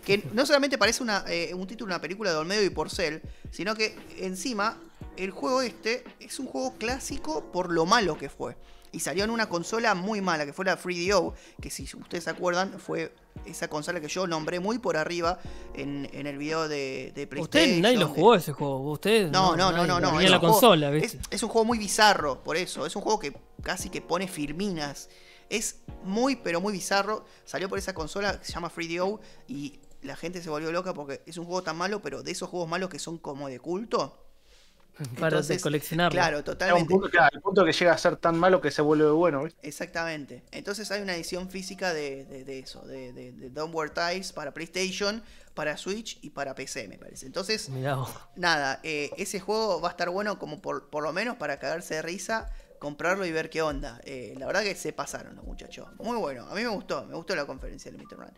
Que no solamente parece una, eh, un título de una película de Olmedo y Porcel, sino que encima el juego este es un juego clásico por lo malo que fue. Y salió en una consola muy mala, que fue la 3DO, que si ustedes se acuerdan, fue esa consola que yo nombré muy por arriba en, en el video de, de PlayStation.
Usted nadie lo jugó ese juego. Ustedes
No, no, no, no, no.
Ni
es
la
un juego-
consola,
es,
¿viste?
es un juego muy bizarro, por eso. Es un juego que casi que pone firminas. Es muy, pero muy bizarro. Salió por esa consola que se llama 3DO y la gente se volvió loca porque es un juego tan malo, pero de esos juegos malos que son como de culto.
Para
Entonces,
coleccionarlo.
Claro, totalmente.
punto, claro, el punto que llega a ser tan malo que se vuelve bueno, ¿viste?
Exactamente. Entonces hay una edición física de, de- de eso, de, de, de Downward Ties para PlayStation, para Switch y para PC, me parece. Entonces,
Mirá
nada, eh, ese juego va a estar bueno como por, por lo menos para cagarse de risa, comprarlo y ver qué onda. Eh, la verdad que se pasaron los muchachos. Muy bueno, a mí me gustó, me gustó la conferencia de Limited Run.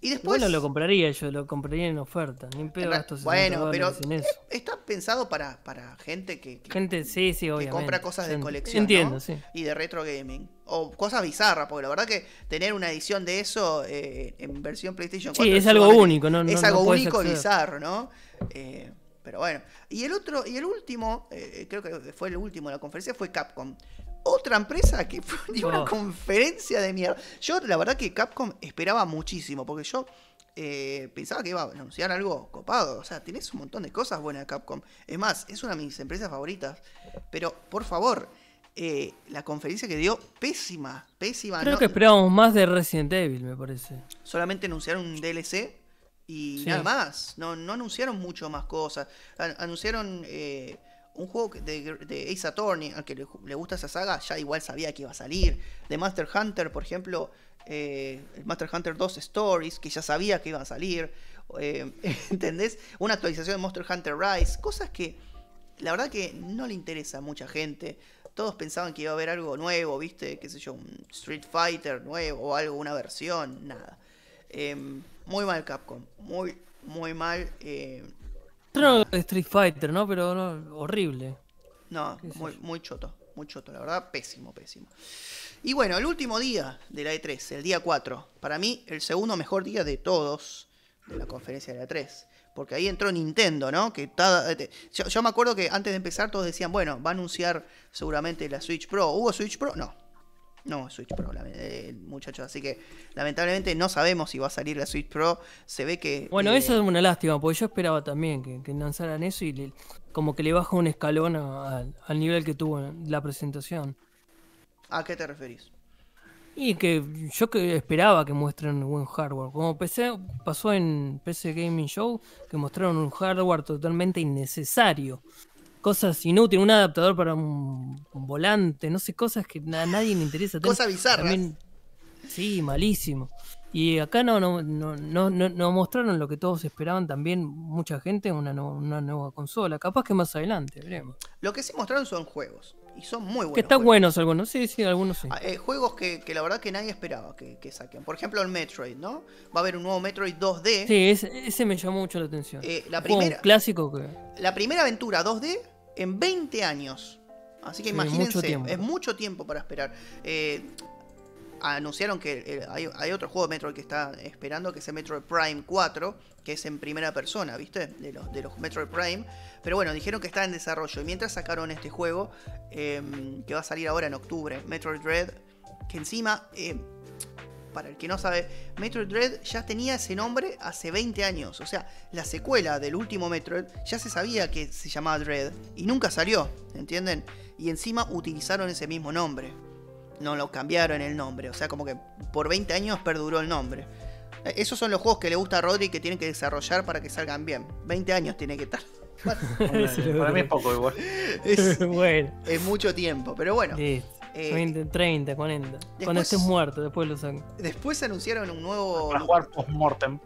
Y después.
Bueno, lo compraría yo, lo compraría en oferta. Ni en pedo gasto 60
bueno, pero
en eso.
está pensado para, para gente que, que-
Gente, sí, sí,
que
obviamente.
compra cosas de colección.
Entiendo,
¿no?
sí.
Y de retro gaming. O cosas bizarras, porque la verdad que tener una edición de eso eh, en versión PlayStation 4
Sí, es algo único, no,
es
no
algo único y bizarro, ¿no? Eh, pero bueno. Y el otro, y el último, eh, creo que fue el último de la conferencia, fue Capcom. Otra empresa que fue dio una
Oh.
conferencia de mierda. Yo, la verdad que Capcom esperaba muchísimo, porque yo eh, pensaba que iba a anunciar algo copado. O sea, tenés un montón de cosas buenas Capcom. Es más, es una de mis empresas favoritas. Pero, por favor, eh, la conferencia que dio, pésima, pésima.
Creo
no-
que esperábamos más de Resident Evil, me parece.
solamente anunciaron un DLC y
Sí.
nada más. No, no anunciaron mucho más cosas. An- anunciaron eh, un juego de, de Ace Attorney, al que le, gusta esa saga, ya igual sabía que iba a salir. De Master Hunter, por ejemplo, eh, el Master Hunter 2 Stories, que ya sabía que iban a salir. eh, ¿Entendés? Una actualización de Monster Hunter Rise. Cosas que la verdad que no le interesa a mucha gente. Todos pensaban que iba a haber algo nuevo, ¿viste? Qué sé yo, un Street Fighter nuevo o algo, una versión, nada. Eh, muy mal Capcom, muy, muy mal. eh,
Street Fighter, ¿no? Pero no, horrible.
no, muy, muy choto, muy choto, la verdad, pésimo, pésimo. Y bueno, el último día de la E3, el día 4, para mí el segundo mejor día de todos de la conferencia de la E3. Porque ahí entró Nintendo, ¿no? Que ta- te- yo, yo me acuerdo que antes de empezar todos decían, bueno, va a anunciar seguramente la Switch Pro. ¿Hubo Switch Pro? No. No, Switch Pro, eh, muchachos. Así que lamentablemente no sabemos si va a salir la Switch Pro. Se ve que...
Bueno,
eh,
eso es una lástima, porque yo esperaba también que, que lanzaran eso y le- como que le baja un escalón a- al- al nivel que tuvo la presentación.
¿A qué te referís?
Y que yo que esperaba que muestren buen hardware. Como PC, pasó en PC Gaming Show, que mostraron un hardware totalmente innecesario. Cosas inútiles, un adaptador para un, un volante, no sé, cosas que a nadie le interesa.
Cosas bizarras.
Sí, malísimo. Y acá no, no, no, no, no- no mostraron lo que todos esperaban también, mucha gente, una, no- una nueva consola. Capaz que más adelante, veremos.
Lo que sí mostraron son juegos. Y son muy buenos.
que están buenos algunos, sí, sí, algunos sí.
Ah, eh, juegos que, que la verdad que nadie esperaba que, que saquen. Por ejemplo, el Metroid, ¿no? Va a haber un nuevo Metroid 2D.
Sí, ese, ese me llamó mucho la atención.
Eh, la
Un
primera-
clásico que.
La primera aventura 2D en 20 años. Así que
Sí,
imagínense,
mucho
es mucho tiempo para esperar. Eh, anunciaron que eh, hay, hay otro juego de Metroid que está esperando, que es el Metroid Prime 4, que es en primera persona, ¿viste? De los, de los Metroid Prime. Pero bueno, dijeron que está en desarrollo. Y mientras sacaron este juego, eh, que va a salir ahora en octubre, Metroid Dread, que encima, eh, para el que no sabe, Metroid Dread ya tenía ese nombre hace 20 años. O sea, la secuela del último Metroid ya se sabía que se llamaba Dread y nunca salió, ¿entienden? Y encima utilizaron ese mismo nombre. No lo cambiaron el nombre. O sea, como que por 20 años perduró el nombre. Eh, Esos son los juegos que le gusta a Rodri que tienen que desarrollar para que salgan bien. 20 años tiene que estar.
Sí,
Para mí es poco igual.
es,
bueno,
es mucho tiempo, pero bueno. eh,
20, 30, 40. Cuando
después-
estés muerto, después lo saco.
después anunciaron un nuevo.
Para jugar post-mortem.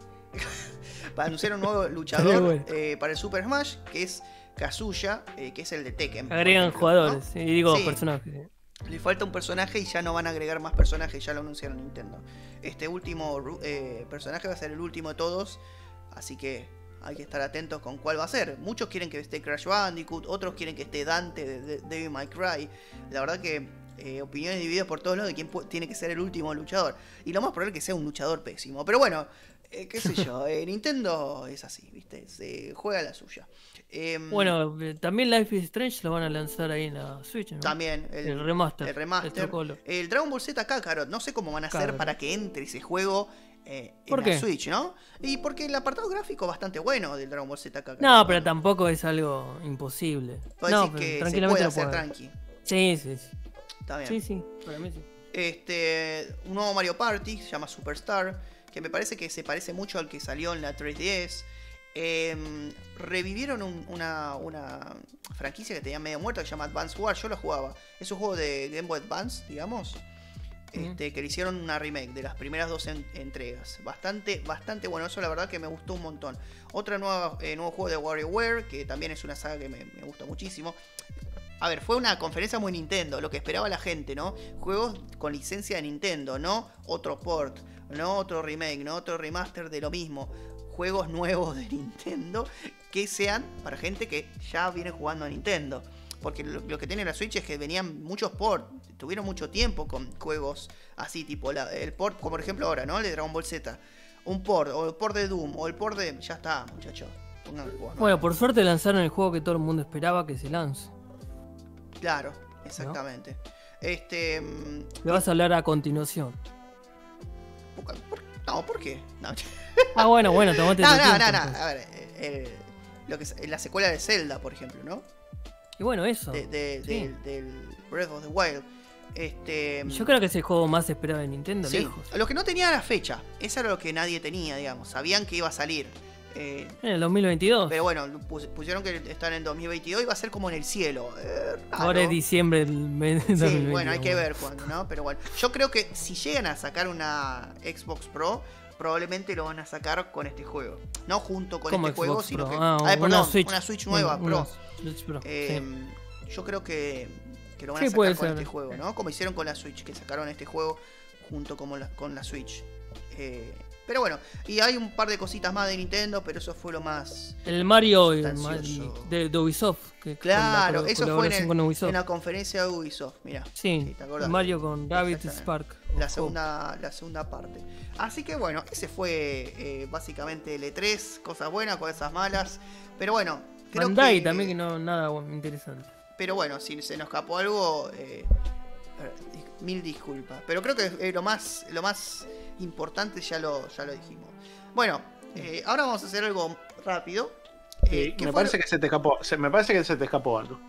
anunciaron un nuevo luchador
bueno.
eh, para el Super Smash, que es Kazuya, eh, que es el de Tekken.
Agregan
ejemplo,
jugadores,
¿no?
y digo
Sí.
personajes.
Le falta un personaje y ya no van a agregar más personajes, ya lo anunciaron Nintendo. Este último eh, personaje va a ser el último de todos, así que hay que estar atentos con cuál va a ser. Muchos quieren que esté Crash Bandicoot, otros quieren que esté Dante de, de Devil May Cry. La verdad que eh, opiniones divididas por todos lados de quién tiene que ser el último luchador. Y lo más probable es que sea un luchador pésimo. Pero bueno, eh, qué sé yo, Nintendo es así, ¿viste? Se juega la suya. Em,
Bueno, eh, también Life is Strange lo van a lanzar ahí en la Switch, ¿no?
También el,
El remaster.
El remaster.
el
Dragon Ball Z Kakarot. No sé cómo van a hacer para que entre ese juego eh, en
¿Por
la? Switch, ¿no? Y porque el apartado gráfico es bastante bueno del Dragon Ball Z Kakarot.
No, pero tampoco es algo imposible. No, pero
que se
tranquilamente
puede
lo
hacer
puede.
tranqui.
Sí, sí, sí.
Está bien.
Sí, sí, para mí sí.
Este, un nuevo Mario Party, se llama Superstar, que me parece que se parece mucho al que salió en la 3DS. Em, revivieron un- una, una franquicia que tenía medio muerta que se llama Advance War. Yo lo jugaba. Es un juego de Game Boy Advance, digamos. Este, que le hicieron una remake de las primeras dos en- entregas. Bastante, bastante bueno. Eso la verdad que me gustó un montón. Otra nueva, eh, nuevo juego de WarioWare, que también es una saga que me, me gusta muchísimo. A ver, fue una conferencia muy Nintendo, lo que esperaba la gente, ¿no? Juegos con licencia de Nintendo, no otro port, no otro remake, no otro remaster de lo mismo. Juegos nuevos de Nintendo que sean para gente que ya viene jugando a Nintendo. Porque lo, lo que tiene la Switch es que venían muchos ports, tuvieron mucho tiempo con juegos así, tipo la- el port, como por ejemplo ahora, ¿no? El de Dragon Ball Z. Un port, o el port de Doom, o el port de. Ya está, muchachos.
Bueno, por suerte lanzaron el juego que todo el mundo esperaba que se lance.
Claro, exactamente. Este. mm,
Le vas a hablar a continuación.
¿por- por- no, ¿por qué? No,
Ah, bueno, bueno, tomate
no,
tu
no,
tiempo,
no, no. A ver, eh, lo que es, la secuela de Zelda, por ejemplo, ¿no?
Y bueno, eso.
De, de-
sí.
del, del Breath of the Wild. Este.
Yo creo que es el juego más esperado de Nintendo,
Sí,
lejos.
lo que no tenía era fecha. Eso era lo que nadie tenía, digamos. Sabían que iba a salir. Eh,
En el 2022.
pero bueno, pus- pusieron que están en 2022 y va a ser como en el cielo. Eh.
Ahora es diciembre del mes
Sí,
2022,
bueno, hay que ver cuándo, ¿no? Pero bueno, yo creo que si llegan a sacar una Xbox Pro, probablemente lo van a sacar con este juego. No junto con
¿Cómo
este juego, sino que.
Ah, una
perdón,
Switch.
una Switch nueva,
Una-
Pro.
una Switch Pro,
Eh,
sí.
Yo creo que, que lo van
Sí,
a sacar con
ser.
este juego, ¿no? Como hicieron con la Switch, que sacaron este juego junto como la- con la Switch. Eh, pero bueno, y hay un par de cositas más de Nintendo, pero eso fue lo más.
El Mario de, de Ubisoft. Que con la
Claro, eso fue en, el- en la conferencia de Ubisoft, mira.
Sí,
¿te acordás?
Mario con Rabbit. Spark.
La segunda, la segunda parte. Así que bueno, ese fue eh, básicamente el E3, cosas buenas, cosas malas. Pero bueno, creo
Bandai
que,
también que no nada interesante.
Pero bueno, si se nos escapó algo, eh, mil disculpas. Pero creo que eh, lo más, lo más importante ya lo, ya lo dijimos. Bueno, eh, ahora vamos a hacer algo rápido. Eh,
Sí,
¿qué
me parece
lo-
que se te escapó. se- me parece que se te escapó algo.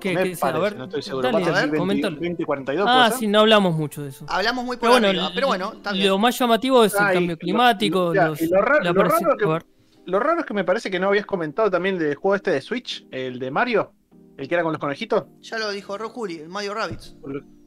¿Qué,
me
qué- a ver,
no estoy seguro.
dale,
¿Va a ser 20,
coméntalo.
2042,
Ah, sí, no hablamos mucho de eso.
Hablamos muy por
Pero bueno,
arriba, pero bueno,
lo más llamativo es el
Ah,
cambio climático. los-
lo raro- que-
ver,
Lo es que me parece que no habías comentado también del juego este de Switch, el de Mario, el que era con los conejitos.
Ya lo dijo Rojuli, el Mario Rabbids.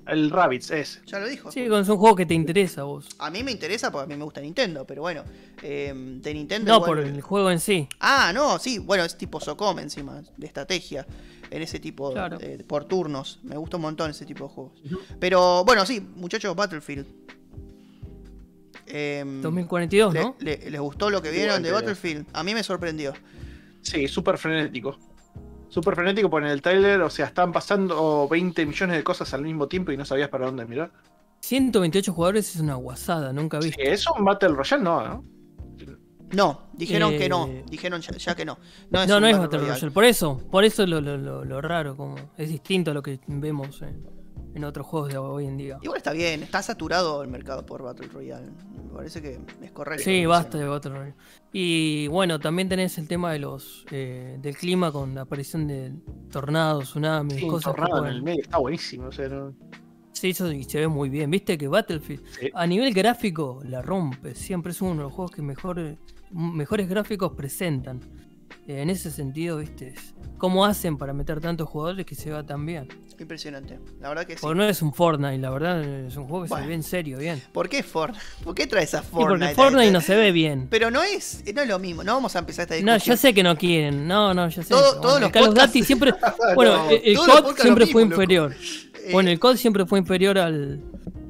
El Rabbids, ese.
Ya lo dijo.
Sí, es un juego que te interesa a vos.
A mí me interesa porque a mí me gusta Nintendo, pero bueno, eh, de Nintendo.
No,
igual-
por el juego en sí.
Ah, no, sí, bueno, es tipo Socom encima, de estrategia, en ese tipo,
Claro.
de- por turnos. Me gusta un montón ese tipo de juegos. Pero bueno, sí, muchachos, Battlefield. Em,
2042,
le-
¿no?
le- ¿Les gustó lo que vieron de Battlefield? A mí me sorprendió.
Sí, súper frenético. Súper frenético porque en el trailer, o sea, están pasando 20 millones de cosas al mismo tiempo y no sabías para dónde mirar.
128 jugadores es una guasada, nunca vi.
Sí, es un Battle Royale, no, ¿no?
No, dijeron que no,
Eh,
dijeron ya, ya que no. No es,
No, no es
Battle
Battle
Royale.
Royale. Por eso, por eso lo, lo, lo, lo raro, como es distinto a lo que vemos en, en otros juegos de hoy en día.
Igual está bien, está saturado el mercado por Battle Royale. Me parece que es correcto.
Sí, basta de Battle Royale. Y bueno, también tenés el tema de los eh, del clima con la aparición de tornados, tsunamis,
Sí,
cosas
tornado en el medio, está buenísimo. O sea, no-
Sí, eso y se ve muy bien. Viste que Battlefield
Sí.
a nivel gráfico la rompe. Siempre es uno de los juegos que mejor, mejores gráficos presentan. En ese sentido, viste, es- cómo hacen para meter tantos jugadores que se va tan bien.
Impresionante. La verdad que sí.
Porque no es un Fortnite, la verdad es un juego que
Bueno.
se ve en serio bien.
¿Por qué Fortnite? ¿Por qué traes a Fortnite?
porque Fortnite
este-
no se ve bien.
Pero no es, no es lo mismo. No vamos a empezar esta
No,
discusión.
ya sé que no quieren. No, no, ya sé.
Todo-
Bueno,
todos los
Call of
podcasts-
Duty siempre. Bueno,
No,
el, COD siempre fue inferior.
Eh,
Bueno, el COD siempre fue inferior al,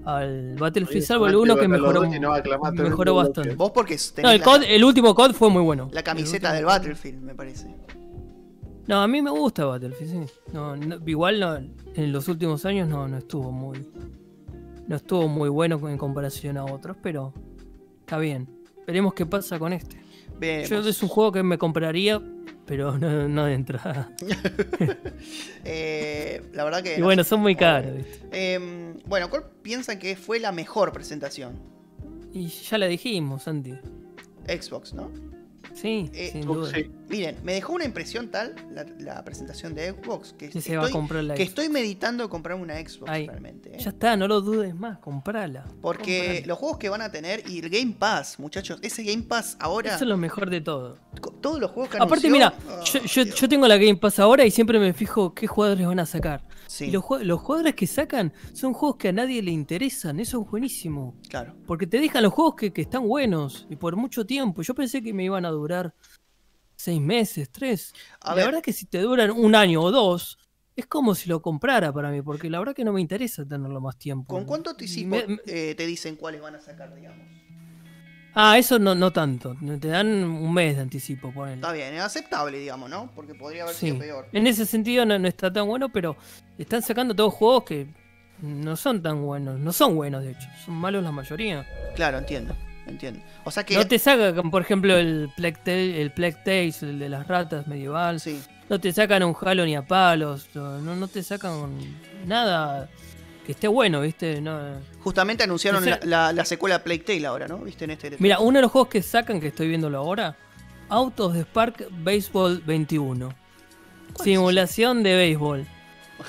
al Battlefield, salvo el 1 que mejoró,
no
mejoró bastante.
Vos porque tenés
No, el,
la,
COD, el último COD fue muy bueno.
la camiseta
El
del Battlefield, me parece.
No, a mí me gusta Battlefield, sí. No, no- igual no, en los últimos años no, no estuvo muy. No estuvo muy bueno en comparación a otros, pero está bien. Veremos qué pasa con este.
Veremos.
Yo es un juego que me compraría, pero no, no de entrada.
Eh, la verdad que.
Y
no
bueno, son muy caros, ¿viste?
Eh, bueno, ¿cuál piensan que fue la mejor presentación?
Y ya la dijimos, Santi.
Xbox, ¿no?
Sí,
Eh,
sin
Oh,
duda.
sí.
Miren, me dejó una impresión tal la, la presentación de Xbox que,
se
estoy,
va a comprar la
que
Xbox.
estoy meditando comprarme una Xbox
Ay,
realmente. ¿eh?
Ya está, no lo dudes más, comprala.
Porque
comprala.
los juegos que van a tener y el Game Pass, muchachos, ese Game Pass ahora,
Eso es lo mejor de todo.
todos los juegos que
Aparte,
anunció-
mira,
Ah,
yo, yo- yo tengo la Game Pass ahora y siempre me fijo qué jugadores van a sacar.
Sí,
Y los, los jugadores que sacan son juegos que a nadie le interesan. Eso es buenísimo.
claro.
Porque te dejan los juegos que, que están buenos y por mucho tiempo. Yo pensé que me iban a durar seis meses, tres.
A ver.
la verdad es que si te duran un año o dos, es como si lo comprara para mí, porque la verdad que no me interesa tenerlo más tiempo.
¿Con cuánto anticipo
me-
eh, te dicen cuáles van a sacar, digamos?
Ah, eso no, no tanto. Te dan un mes de anticipo, ponele.
Está bien, es aceptable, digamos, ¿no? Porque podría haber
Sí.
sido peor.
En ese sentido no, no está tan bueno, pero están sacando todos juegos que no son tan buenos. No son buenos, de hecho. Son malos la mayoría.
Claro, entiendo, entiendo. O sea que...
No te sacan, por ejemplo, el Plague Tale, el Plague Tales, el de las ratas medieval.
Sí,
No te sacan un Halo ni a palos. No, no te sacan nada que esté bueno, ¿viste? No,
justamente anunciaron la, la- la secuela Plague Tale ahora, ¿no? ¿Viste en este...
Mira, uno de los juegos que sacan, que estoy viéndolo ahora, Autos de Spark Baseball 21. Simulación de béisbol.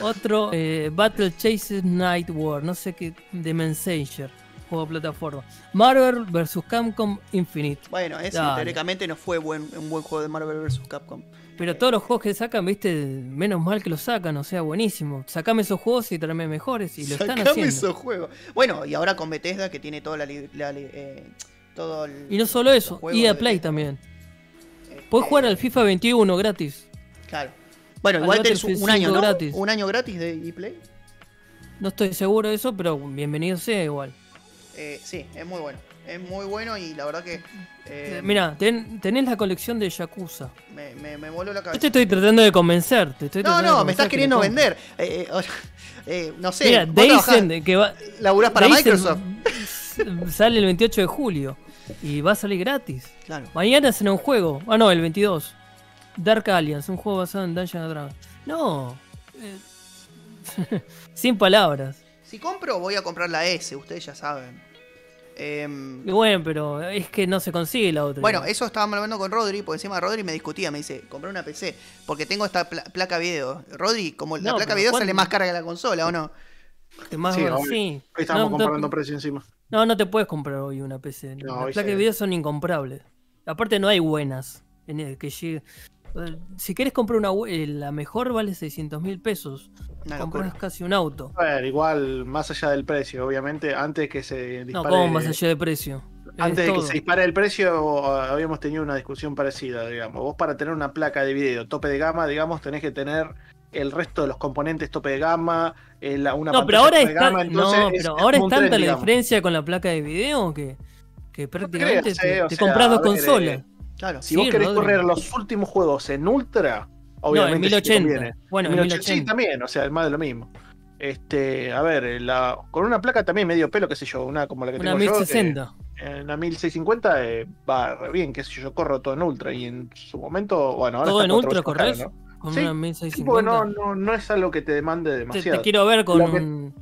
Otro, eh, Battle Chases Night War, no sé qué, de Messenger, juego de plataforma. Marvel vs. Capcom Infinite.
Bueno, ese teóricamente no fue buen, un buen juego de Marvel vs. Capcom.
Pero todos los juegos que sacan, viste, menos mal que los sacan, o sea, buenísimo. Sacame esos juegos y tráeme mejores y lo están
Sacame
haciendo.
esos juegos. Bueno, y ahora con Bethesda que tiene toda la... eh, todo el-
Y no solo eso, EA
de
Play también.
Este,
Puedes jugar al FIFA 21 gratis.
Claro. Bueno,
al
igual tenés un año,
5
¿no?
gratis.
Un año gratis de EA Play.
No estoy seguro de eso, pero bienvenido sea igual.
Eh, sí, es muy bueno. Es muy bueno y la verdad que eh,
Mira, tenés la colección de Yakuza.
me, me, me voló la
Yo
cabeza.
te estoy tratando de convencer. Te estoy
No, no, me estás
que
queriendo vender. Eh, eh, eh, no sé,
Mira, Daisen, que va.
laburás para Microsoft.
Sale el 28 de julio y va a salir gratis.
Claro.
Mañana hacen un juego. Ah, no, el 22. Dark Alliance, un juego basado en Dungeons Dragons. No. Sin palabras.
Si compro, voy a comprar la S, ustedes ya saben. Em,
Y bueno, pero es que no se consigue la otra.
bueno, eso estábamos hablando con Rodri, porque encima Rodri me discutía, me dice, compré una PC, porque tengo esta pla- placa video. Rodri, como la
No,
placa video sale más cara que la consola, ¿o no?
Que más
Sí,
sí.
Ahí estamos
No, no,
comparando precio encima.
No, no te puedes comprar hoy una PC.
No,
Las
hoy
placas de video son incomprables. Aparte no hay buenas. En el que llegue. Si quieres comprar una eh, la mejor vale 600 mil pesos.
Una
Compras
locura.
casi un auto.
A ver, igual, más allá del precio, obviamente, antes que se
No,
dispare.
¿cómo más allá de precio? Es
Antes de que se dispare el precio, habíamos tenido una discusión parecida, digamos. Vos para tener una placa de video tope de gama, digamos, tenés que tener el resto de los componentes tope de gama, eh, la- una
No, pero ahora
tope de
está,
gama, entonces
no,
es-
pero
es
ahora es
tren,
tanta la
digamos.
diferencia con la placa de video que, que prácticamente
creas,
te,
eh, o
te
sea,
compras dos
ver,
consolas.
eh,
Claro.
Si
Sí,
vos querés
Rodri.
correr los últimos juegos en ultra,
no,
obviamente
en
sí te
1080.
conviene.
Bueno, en
1080, Sí,
1080.
también, o sea, es más de lo mismo. Este, a ver, la, con una placa también medio pelo, qué sé yo, una como la que
Una
tengo yo, que-
1060.
en la 1650 eh, va re bien, qué sé yo, yo corro todo en ultra y en su momento, bueno, ahora
¿Todo
está
en ultra
caro,
corres?
¿no?
Con
Sí,
una
Sí,
1650.
porque no, no, no es algo que te demande
te,
demasiado.
te quiero ver con
Lo que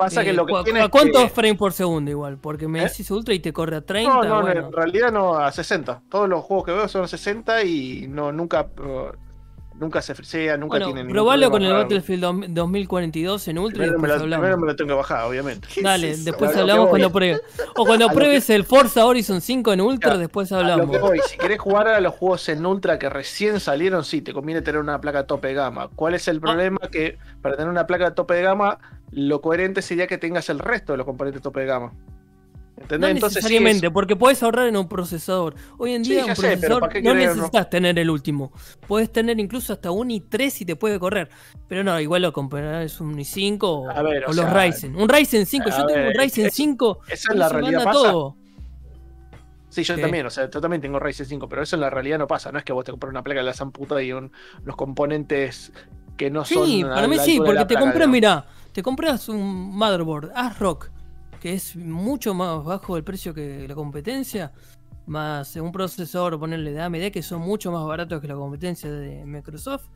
Pasa que
eh,
lo que
cu-
tiene
¿A cuántos
que-
frames por segundo igual? Porque me
¿Eh?
decís ultra y te corre a 30.
No, no,
bueno.
en realidad no a 60. Todos los juegos que veo son a 60 y no nunca uh, nunca se frisea, nunca
Bueno,
tienen ningún
probalo con el. Battlefield 2000 2042 en ultra y
Primero me,
después
lo,
hablamos.
primero me lo tengo que bajar, obviamente.
¿Qué
Dale,
es
después hablamos cuando pruebes. O cuando pruebes el Forza Horizon 5 en ultra, después
A
hablamos.
lo que voy, si querés jugar a los juegos en ultra que recién salieron, sí, te conviene tener una placa tope de gama. ¿Cuál es el
Ah.
problema? Que para tener una placa tope de gama, lo coherente sería que tengas el resto de los componentes tope de gama.
No
sí,
necesariamente,
es-
porque puedes ahorrar en un procesador. Hoy en
Sí,
día un
sé,
procesador
¿para qué
no necesitas tener el último. Puedes tener incluso hasta un i3 y te puede correr. Pero no, igual lo comprarás un i5 o,
A ver, o
o los Ryzen. Un Ryzen 5,
a
yo tengo un Ryzen
es-
5
esa es la realidad pasa.
todo.
Sí, yo
¿Qué?
también, o sea, yo también tengo Ryzen 5, pero eso en la realidad no pasa. No es que vos te compras una placa de la zamputa y un, los componentes que no son.
Sí, para mí sí, porque te compras, mira, te compras un motherboard ASRock, que es mucho más bajo el precio que la competencia, más un procesador, ponerle de AMD, que son mucho más baratos que la competencia de Microsoft.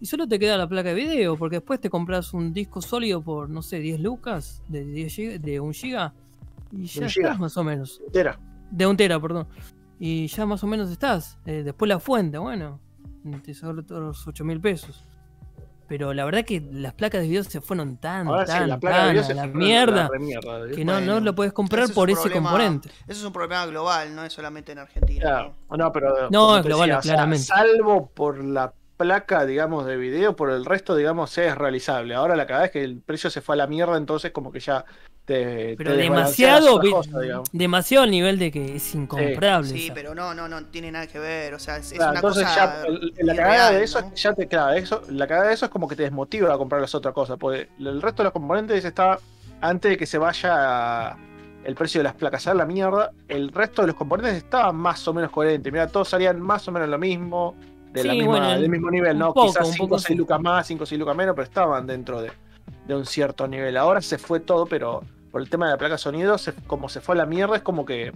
Y solo te queda la placa de video, porque después te compras un disco sólido por, no sé, 10 lucas, de, 10 giga- de 1 giga, y ya estás más o menos. De un tera, perdón. Y ya más o menos estás. Eh, después la fuente, bueno, te todos los 8 mil pesos. Pero la verdad que las placas de video se fueron tan,
Ahora sí,
tan,
la placa de
tan
video
a
se
la
fue
mierda
¿eh?
que no, no lo puedes comprar
es
por ese
problema-
componente.
Eso es un problema global, no es solamente en Argentina.
Claro.
¿no?
No, pero.
No, es global,
o sea,
claramente.
salvo por la placa, digamos, de video, por el resto, digamos, es realizable. Ahora la cada vez que el precio se fue a la mierda, entonces como que ya te,
Pero
te
demasiado, demasiado al nivel de que es incomparable.
Sí, pero no, no, no tiene nada que ver. O sea, es, una
entonces
cosa.
ya la cagada de eso
¿no?
es que ya te claro, eso, la cagada de eso es como que te desmotiva a comprar las otras cosas, porque el resto de los componentes está antes de que se vaya el precio de las placas a la mierda, el resto de los componentes estaban más o menos coherentes. Mira, todos salían más o menos lo mismo, de la misma-
bueno,
del mismo nivel, ¿no?
poco,
Quizás
un
5 o
poco
6
sí.
lucas más, 5 o 6 lucas menos, pero estaban dentro de, de un cierto nivel. Ahora se fue todo, pero por el tema de la placa de sonido, se- como se fue a la mierda, es como que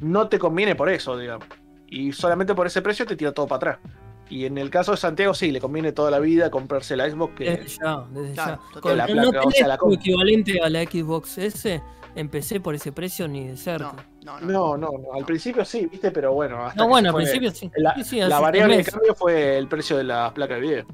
no te conviene por eso, digamos. Y solamente por ese precio te tira todo para atrás. Y en el caso de Santiago, sí, le conviene toda la vida comprarse la Xbox que.
Desde ya, desde ya. Con-
La
no
placa, o
tenés
sea, la
equivalente a la Xbox S, empecé por ese precio ni de cerca.
No, no, no.
No, no, no, al principio sí, viste, pero bueno. Hasta
No, bueno, al principio sí.
La,
Sí, sí,
la
hace
variable de cambio fue el precio de las placas de video.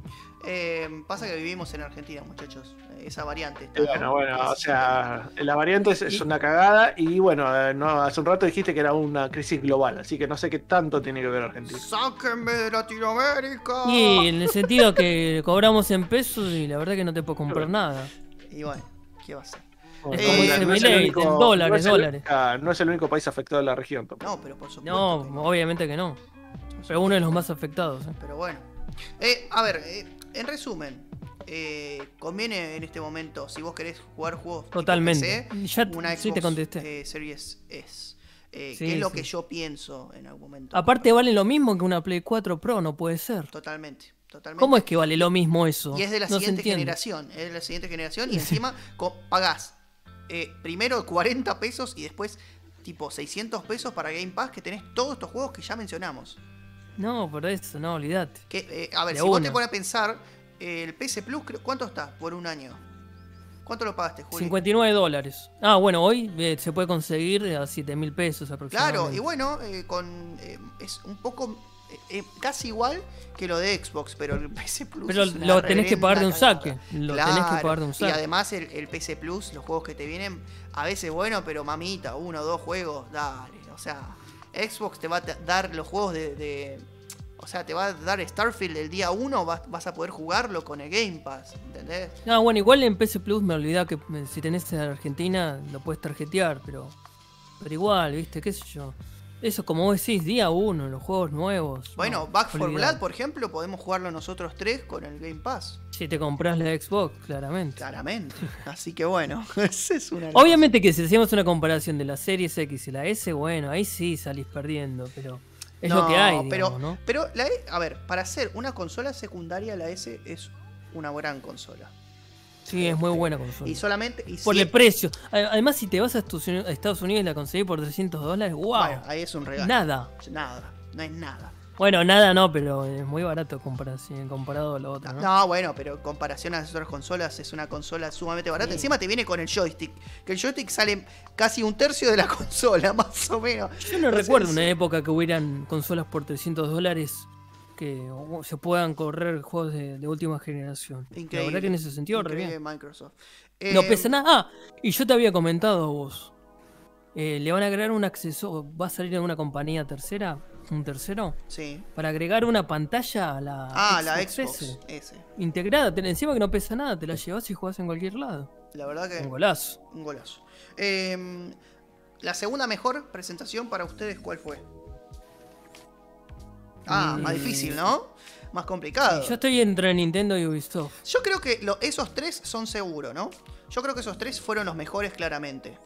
Eh, pasa que vivimos en Argentina, muchachos. Esa variante. está,
Y
¿no?
bueno, bueno, o sea, la variante es, es una cagada y bueno, no, hace un rato dijiste que era una crisis global, así que no sé qué tanto tiene que ver Argentina.
¡Sáquenme de Latinoamérica!
Y en el sentido que cobramos en pesos y la verdad que no te puedo comprar nada.
Y bueno, ¿qué va a ser?
Es
Eh,
como
no
único-
en dólares,
no es el-
dólares.
no es el único país afectado de la región tampoco.
No, pero por supuesto.
No,
que no.
obviamente que no. Pero uno de los más afectados. ¿eh?
Pero bueno. Eh, a ver, eh, en resumen, eh, conviene en este momento, si vos querés jugar juegos tipo
Totalmente.
PC,
Ya
una
sí
Xbox
te contesté.
eh, Series S. Eh,
Sí,
que es lo
sí.
que yo pienso en algún momento.
Aparte vale lo mismo que una Play 4 Pro, no puede ser.
Totalmente, totalmente.
¿Cómo es que vale lo mismo eso?
Y es de la
No
siguiente generación. Es de la siguiente generación y encima pagás eh, primero 40 pesos y después tipo 600 pesos para Game Pass que tenés todos estos juegos que ya mencionamos.
No, por eso, no.
Que, eh, a ver,
De
si vos te pones a pensar, el PS Plus, ¿cuánto está por un año? ¿Cuánto lo pagaste, Juli?
59 dólares. Ah, bueno, hoy eh, se puede conseguir a 7 mil pesos aproximadamente.
Claro, y bueno, eh, con eh, es un poco casi igual que lo de Xbox, pero el PS Plus.
Pero lo tenés que pagar de un saque. Lo tenés que pagar de un
Y
saque.
además el, el PS Plus, los juegos que te vienen, a veces bueno, pero mamita, uno o dos juegos, dale. O sea, Xbox te va a dar los juegos de, de- O sea, te va a dar Starfield el día uno, vas, vas a poder jugarlo con el Game Pass, ¿entendés?
Ah, bueno, igual en PC Plus me olvidaba que eh, si tenés en Argentina lo puedes tarjetear, pero. Pero igual, viste, qué sé yo. Eso, como vos decís, día uno, los juegos nuevos.
Bueno,
no,
Back 4
olvidate.
Blood, por ejemplo, podemos jugarlo nosotros tres con el Game Pass.
Si te compras la Xbox, claramente.
Claramente. Así que bueno, esa es una.
Obviamente que si hacemos una comparación de la Series X y la S, bueno, ahí sí salís perdiendo, pero es
No,
lo que hay,
pero,
¿no?
pero la E- a ver, para hacer una consola secundaria, la S es una gran consola.
Sí, es muy buena consola.
Y solamente. Y
Por
si-
el precio. Además, si te vas a Estados Unidos- a Estados Unidos y la conseguís por 300 dólares, wow.
Bueno, ahí es un regalo.
Nada.
Nada. No es nada.
Bueno, nada no, pero es muy barato comparado a lo otro, ¿no?
No, bueno, pero en comparación a las otras consolas, es una consola sumamente barata.
Sí.
Encima te viene con el joystick. Que el joystick sale casi un tercio de la consola, más o menos.
Yo no recuerdo una época que hubieran consolas por 300 dólares que se puedan correr juegos de, de última generación.
Increíble.
La verdad que en ese sentido, re bien.
Microsoft.
No
Eh,
pesa nada. Ah, y yo te había comentado a vos. eh, le van a agregar un acceso. Va a salir en una compañía tercera, un tercero,
Sí.
para agregar una pantalla a la
Ah, la Xbox. S.
integrada. Te- encima que no pesa nada, te la llevas y jugás en cualquier lado.
La verdad que.
Un golazo.
Un golazo. Eh, la segunda mejor presentación para ustedes, ¿cuál fue? Ah, más
Mm.
difícil, ¿no? Más complicado.
Yo estoy entre Nintendo y Ubisoft.
Yo creo que lo- esos tres son seguros, ¿no? Yo creo que esos tres fueron los mejores claramente.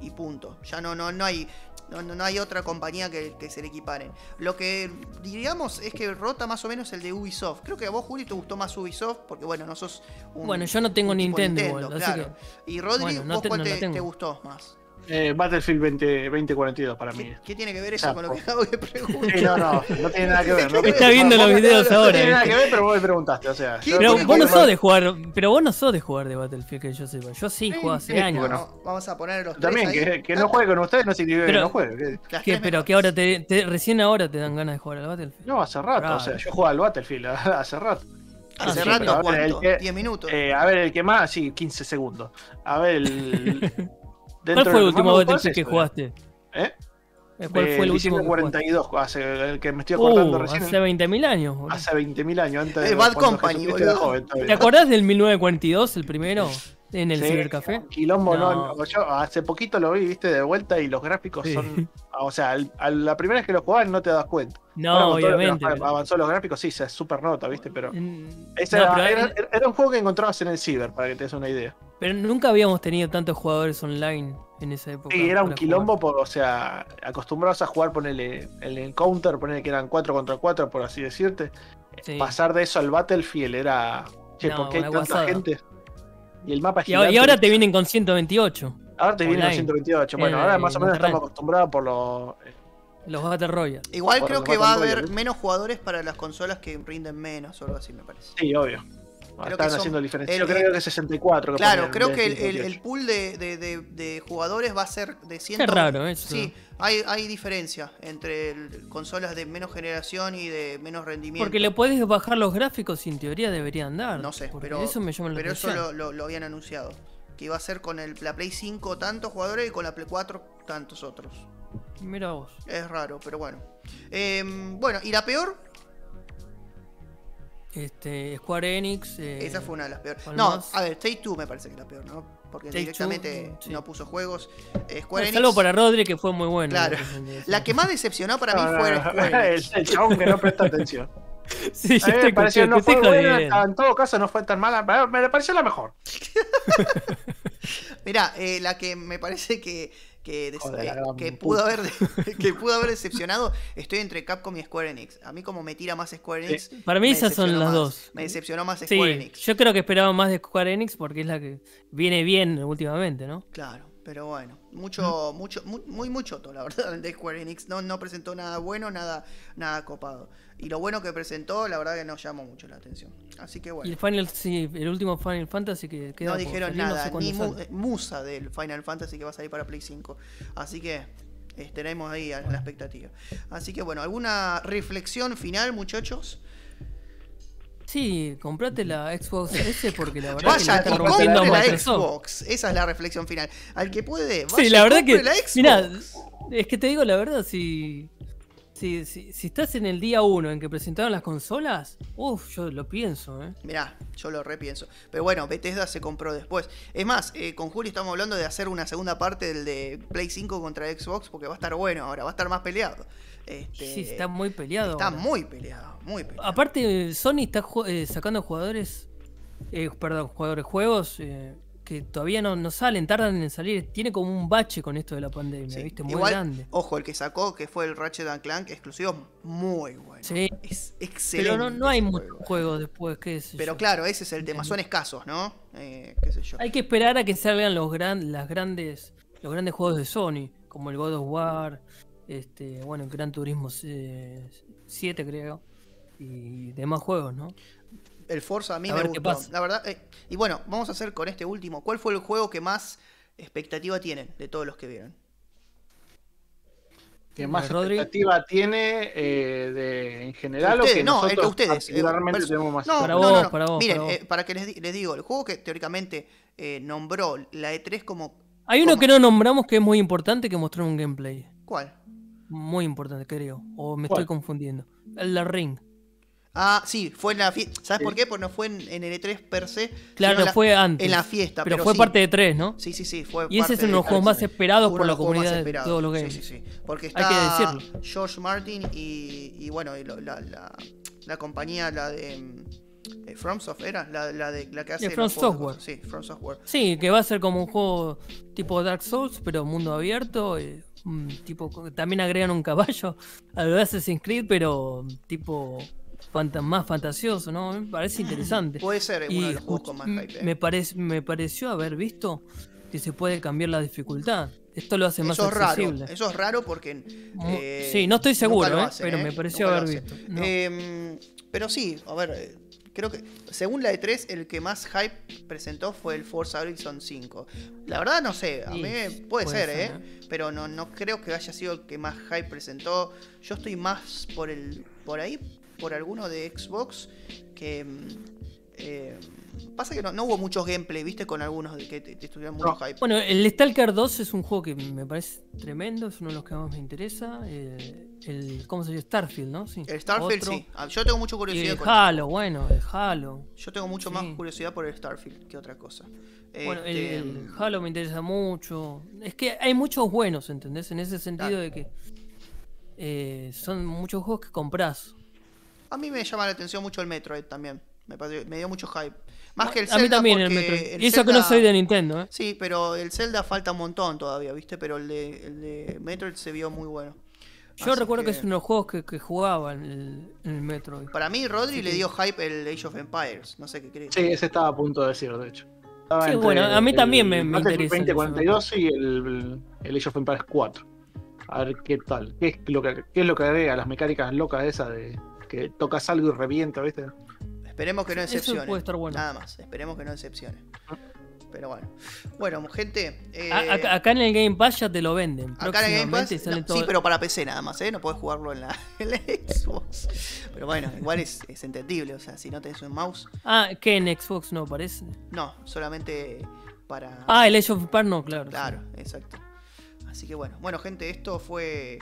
Y punto. Ya no, no, no hay. No, no- no hay otra compañía que, que se le equiparen. Lo que diríamos es que rota más o menos el de Ubisoft. Creo que a vos, Juli, te gustó más Ubisoft porque, bueno, no sos un.
Bueno, yo no tengo
un
Nintendo igual, así
claro. Y Rodri,
Bueno, no
¿vos
te-
cuál te gustó más?
Eh, Battlefield 20, 2042 para mí.
¿Qué, qué tiene que ver eso con lo que acabo de preguntar?
Sí, no, no, no tiene nada que ver. No,
Está viendo los videos
no
ahora,
tiene nada que ver, pero vos me preguntaste, o sea.
Pero vos no sos de jugar, pero vos no sos de jugar de Battlefield que yo sepa. Yo sí, juego hace
sí,
años.
bueno.
Bueno, vamos a poner los tres
También, que, que no juegue con ustedes no significa
Pero-
que no juegue.
Pero que ahora te, te- recién ahora te dan ganas de jugar al Battlefield.
No, hace rato, o sea, yo jugaba al Battlefield hace rato.
Hace
Ah, sí,
rato, ¿cuánto?
que-
10 minutos.
Eh, a ver, el que más, sí, 15 segundos. A ver, el.
¿Cuál fue el último Battlefield que
jugaste? ¿Eh?
¿Cuál fue el último que jugaste?
42, hace, el que me estoy acordando
Uh,
recién.
hace 20.000 años. boludo.
Hace 20.000 años, antes
El
de
Bad Company, boludo.
joven.
¿Te acordás del 1942, el primero? En el
Sí,
cibercafé.
Quilombo, no. Yo hace poquito lo vi, viste, de vuelta y los gráficos
Sí.
son. O sea, al- a la primera vez que lo jugabas no te das cuenta.
No,
Ahora, lo
obviamente. pero-
Avanzó los gráficos, sí, se super nota, viste, pero. Ese
no,
era,
pero,
era- era un juego que encontrabas en el ciber, para que te des una idea.
pero nunca habíamos tenido tantos jugadores online en esa época.
Sí, era un quilombo, por, o sea, acostumbrados a jugar, ponerle el encounter, ponerle que eran 4 contra 4, por así decirte.
Sí.
Pasar de eso al Battlefield era. Che,
No,
¿por qué hay tanta gente? Y el mapa
Y, ahora- y
gigante.
ahora te vienen con 128,
Ahora te viene con
online.
128. Bueno,
En-
ahora más o
en
menos estamos acostumbrados por los.
los Battle Royale.
Igual
Por
creo que va a haber
Royale.
menos jugadores para las consolas que rinden menos o algo así, me parece.
Sí, obvio.
Que
Están
son-
haciendo diferencia.
el-
Yo creo que 64. que
Claro, creo que el, el- el
58.
pool de, de- de- de jugadores va a ser de 100.
Qué raro eso.
Sí, hay, hay diferencia entre el- consolas de menos generación y de menos rendimiento.
Porque le puedes bajar los gráficos y en teoría deberían dar.
No sé, pero,
eso me llama la
pero eso lo, lo- lo habían anunciado. Que iba a ser con el, la Play 5 tantos jugadores y con la Play 4 tantos otros.
Mira vos.
Es raro, pero bueno. Eh, bueno, ¿y la peor?
Este, Square Enix. eh,
Esa fue una de las peores.
¿cuál
No,
más?
a ver, Take Two me parece que es la peor, ¿no? Porque
Take
directamente
Two, sí.
no puso juegos. Eh, Square
bueno,
Enix.
salvo para Rodri que fue muy bueno.
Claro. La que más decepcionó para mí
no,
fue Square
el,
Enix.
el chabón que no presta atención.
sí,
A mí me pareció, no fue buena, en todo caso no fue tan mala, me pareció la mejor.
Mirá, eh, la que me parece que, que, des-
Joder, la
eh, que pudo haber que pudo haber decepcionado, estoy entre Capcom y Square Enix. A mí como me tira más Square Enix.
Para mí
me
esas son
decepcionó
las
más.
dos.
Me decepcionó más
Sí,
Square Enix.
yo creo que esperaba más de Square Enix porque es la que viene bien últimamente, ¿no?
Claro, pero bueno, mucho, mucho, mu- muy, muy choto, la verdad, de Square Enix. No, no presentó nada bueno, nada, nada copado. Y lo bueno que presentó, la verdad que no llamó mucho la atención. Así que
Y
bueno.
el Final, sí, el último Final Fantasy que queda
No
por
dijeron
salir, no sé
nada, ni mu-
sale.
eh, musa del Final Fantasy que va a salir para Play 5. Así que estaremos ahí a la expectativa. Así que bueno, ¿alguna reflexión final, muchachos?
Sí, comprate la Xbox S porque la verdad que
Vaya
rompiendo a
la
Microsoft.
Xbox. Esa es la reflexión final. Al que puede, vaya
Sí, la verdad que.
la Xbox.
Mira, es que te digo la verdad, si. Si, si, si estás en el día 1 en que presentaron las consolas, uff, yo lo pienso, ¿eh?
Mirá, yo lo repienso. Pero bueno, Bethesda se compró después. Es más, eh, con Juli estamos hablando de hacer una segunda parte del de Play 5 contra Xbox porque va a estar bueno ahora, va a estar más peleado. Este,
Sí, está muy peleado.
Está
ahora.
muy peleado, muy peleado.
Aparte, Sony está eh, sacando jugadores. eh, perdón, jugadores, juegos eh, que todavía no, no salen, tardan en salir. Tiene como un bache con esto de la pandemia,
Sí.
¿viste? Muy
Igual,
grande.
ojo, el que sacó, que fue el Ratchet and Clank exclusivo, muy bueno.
Sí.
Es excelente.
Pero no, no hay muchos
juego.
juegos después, qué sé
Pero
yo.
claro, ese es el tema. Son escasos, ¿no? Qué sé yo.
Hay que esperar a que salgan los gran, las grandes, los grandes juegos de Sony, como el God of War, este, bueno, el Gran Turismo eh, 7 creo, y demás juegos, ¿no?
El Forza a mí
A
me
ver qué
gustó.
pasa.
La verdad. eh, y bueno, vamos a hacer con este último. ¿Cuál fue el juego que más expectativa tienen de todos los que vieron?
Que más
Rodri.
expectativa tiene eh, de, en general o
Ustedes,
que
no, el
nosotros
que ustedes,
particularmente
eh, pers-
tenemos más
No,
Para vos,
no, no.
para vos,
Miren,
para vos.
eh, para que les, les digo, el juego que teóricamente eh, nombró la E3 como.
Hay uno
como-
que no nombramos que es muy importante que mostró un gameplay.
¿Cuál?
Muy importante, creo. O me
¿Cuál?
estoy confundiendo. El Ring.
Ah, sí, fue en la fiesta. ¿Sabes
Sí.
por qué? Porque no fue en, en el E3 per se.
Claro,
en la-
fue antes.
En la fiesta.
Pero,
Pero,
fue
sí.
parte de tres, ¿no?
Sí, sí, sí. Fue
Y ese
parte
es uno de los juegos más esperados por la comunidad de todos los
Sí,
games.
sí, sí. Porque
Hay que
está
decirlo.
George Martin y, y bueno, y lo- la, la, la compañía, la de eh, FromSoft, ¿era? La, la, de, la que hace.
From Software.
Sí, From Software.
Sí, que va a ser como un juego tipo Dark Souls, pero mundo abierto. eh, tipo, también agregan un caballo a de Assassin's Creed, pero tipo fanta- más fantasioso, ¿no? Me parece interesante.
Puede ser eh, uno de los juegos
escuch-
con más hype. ¿eh?
me, parec- me pareció haber visto que se puede cambiar la dificultad. Esto lo hace más
Eso es raro. Eso es raro porque. Eh,
sí, no estoy seguro, ¿eh?
hacen,
pero me pareció haber visto. No.
Eh, pero sí, a ver, eh, creo que según la E3, el que más hype presentó fue el Forza Horizon 5. La verdad no sé, a
Sí,
mí puede,
puede
ser,
ser,
¿eh? Pero no, no creo que haya sido el que más hype presentó. Yo estoy más por el por ahí, por alguno de Xbox que... mm, eh, Pasa que no, no hubo muchos gameplay, viste, con algunos de que te, te estuvieron mucho
No.
hype.
Bueno, el Stalker 2 es un juego que me parece tremendo, es uno de los que más me interesa. eh, el, ¿Cómo se llama? Starfield, ¿no? Sí.
El Starfield,
Otro.
sí. Ah, Yo tengo mucha
Y
curiosidad
el
con
Halo, bueno, el Halo.
Yo tengo mucho
Sí.
más curiosidad por el Starfield que otra cosa.
Bueno, el,
Este,
el Halo me interesa mucho. Es que hay muchos buenos, ¿entendés? En ese sentido
Claro.
de que eh, son muchos juegos que compras.
A mí me llama la atención mucho el Metroid también. Me dio mucho hype. Más que el
a mí
Zelda
también el Metroid.
el
Y eso que
Zelda-
no soy de Nintendo, ¿eh?
Sí, pero el Zelda falta un montón todavía, ¿viste? Pero el de, el de Metroid se vio muy bueno.
Yo
Así
recuerdo que... es uno de los juegos que, que jugaba en el, en el Metroid.
Para mí, Rodri
Sí,
le dio hype el Age of Empires. No sé qué crees.
Sí, ese estaba a punto de decir, de hecho. Estaba
Sí, bueno, a mí
el
también me- me interesa el
2042 y el, el Age of Empires 4. A ver qué tal. ¿Qué es lo que, qué es lo que agrega las mecánicas locas esas de que tocas algo y revienta, ¿viste?
Esperemos que no
Eso
decepcione.
puede estar bueno.
Nada más. Esperemos que no decepcione. Pero bueno. Bueno, gente. eh,
acá, acá en el Game Pass ya te lo venden.
Acá en el Game Pass, no,
todo-
sí, pero para PC nada más, ¿eh? No podés jugarlo en la, en la Xbox. Pero bueno, igual es, es entendible, o sea, si no tenés un mouse,
Ah, que en Xbox no aparece.
no, solamente para...
Ah, el Age of Empires no, claro. sí.
Claro, exacto. Así que bueno, bueno gente, esto fue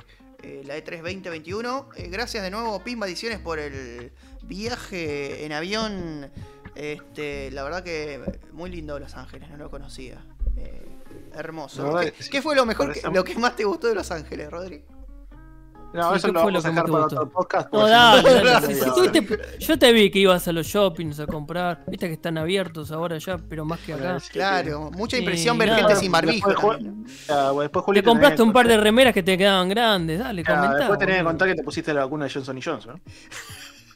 eh, la E3 2021. Eh, gracias de nuevo Pimba Ediciones por el viaje en avión. Este, la verdad que muy lindo Los Ángeles, no lo conocía. Eh, hermoso. ¿Qué,
sí.
qué fue lo mejor, que- lo que más te gustó de Los Ángeles, Rodri?
No,
Sí,
eso
¿qué
lo
fue lo
vamos a dejar para otro podcast.
No,
porque
dale,
si no,
dale,
media
si- si
hora.
tuviste- yo te vi que ibas a los shoppings a comprar. Viste que están abiertos ahora ya, pero más que acá.
Claro, mucha impresión ver gente sin barbijo.
Te compraste un par de remeras que te quedaban grandes. Dale, comentá.
Después tenés que contar que te pusiste la vacuna de Johnson Johnson. ¿no?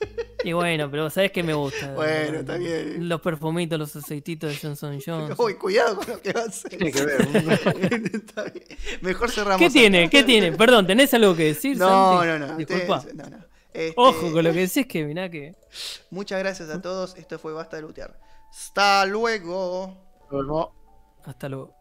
Y bueno, pero sabes que me gusta.
Bueno, está bien.
Los perfumitos, los aceititos de Johnson Johnson.
Uy, cuidado con lo que va a hacer.
Tiene que ver.
Está bien. Mejor cerramos.
¿Qué
acá.
tiene? ¿Qué tiene? Perdón, ¿tenés algo que decir?
No,
Santi?
no, no.
Disculpa.
ustedes- no, no. Este,
Ojo con lo que decís que mirá que.
Muchas gracias a todos. Esto fue Basta de Lutear. Hasta.
Luego,
Hasta luego.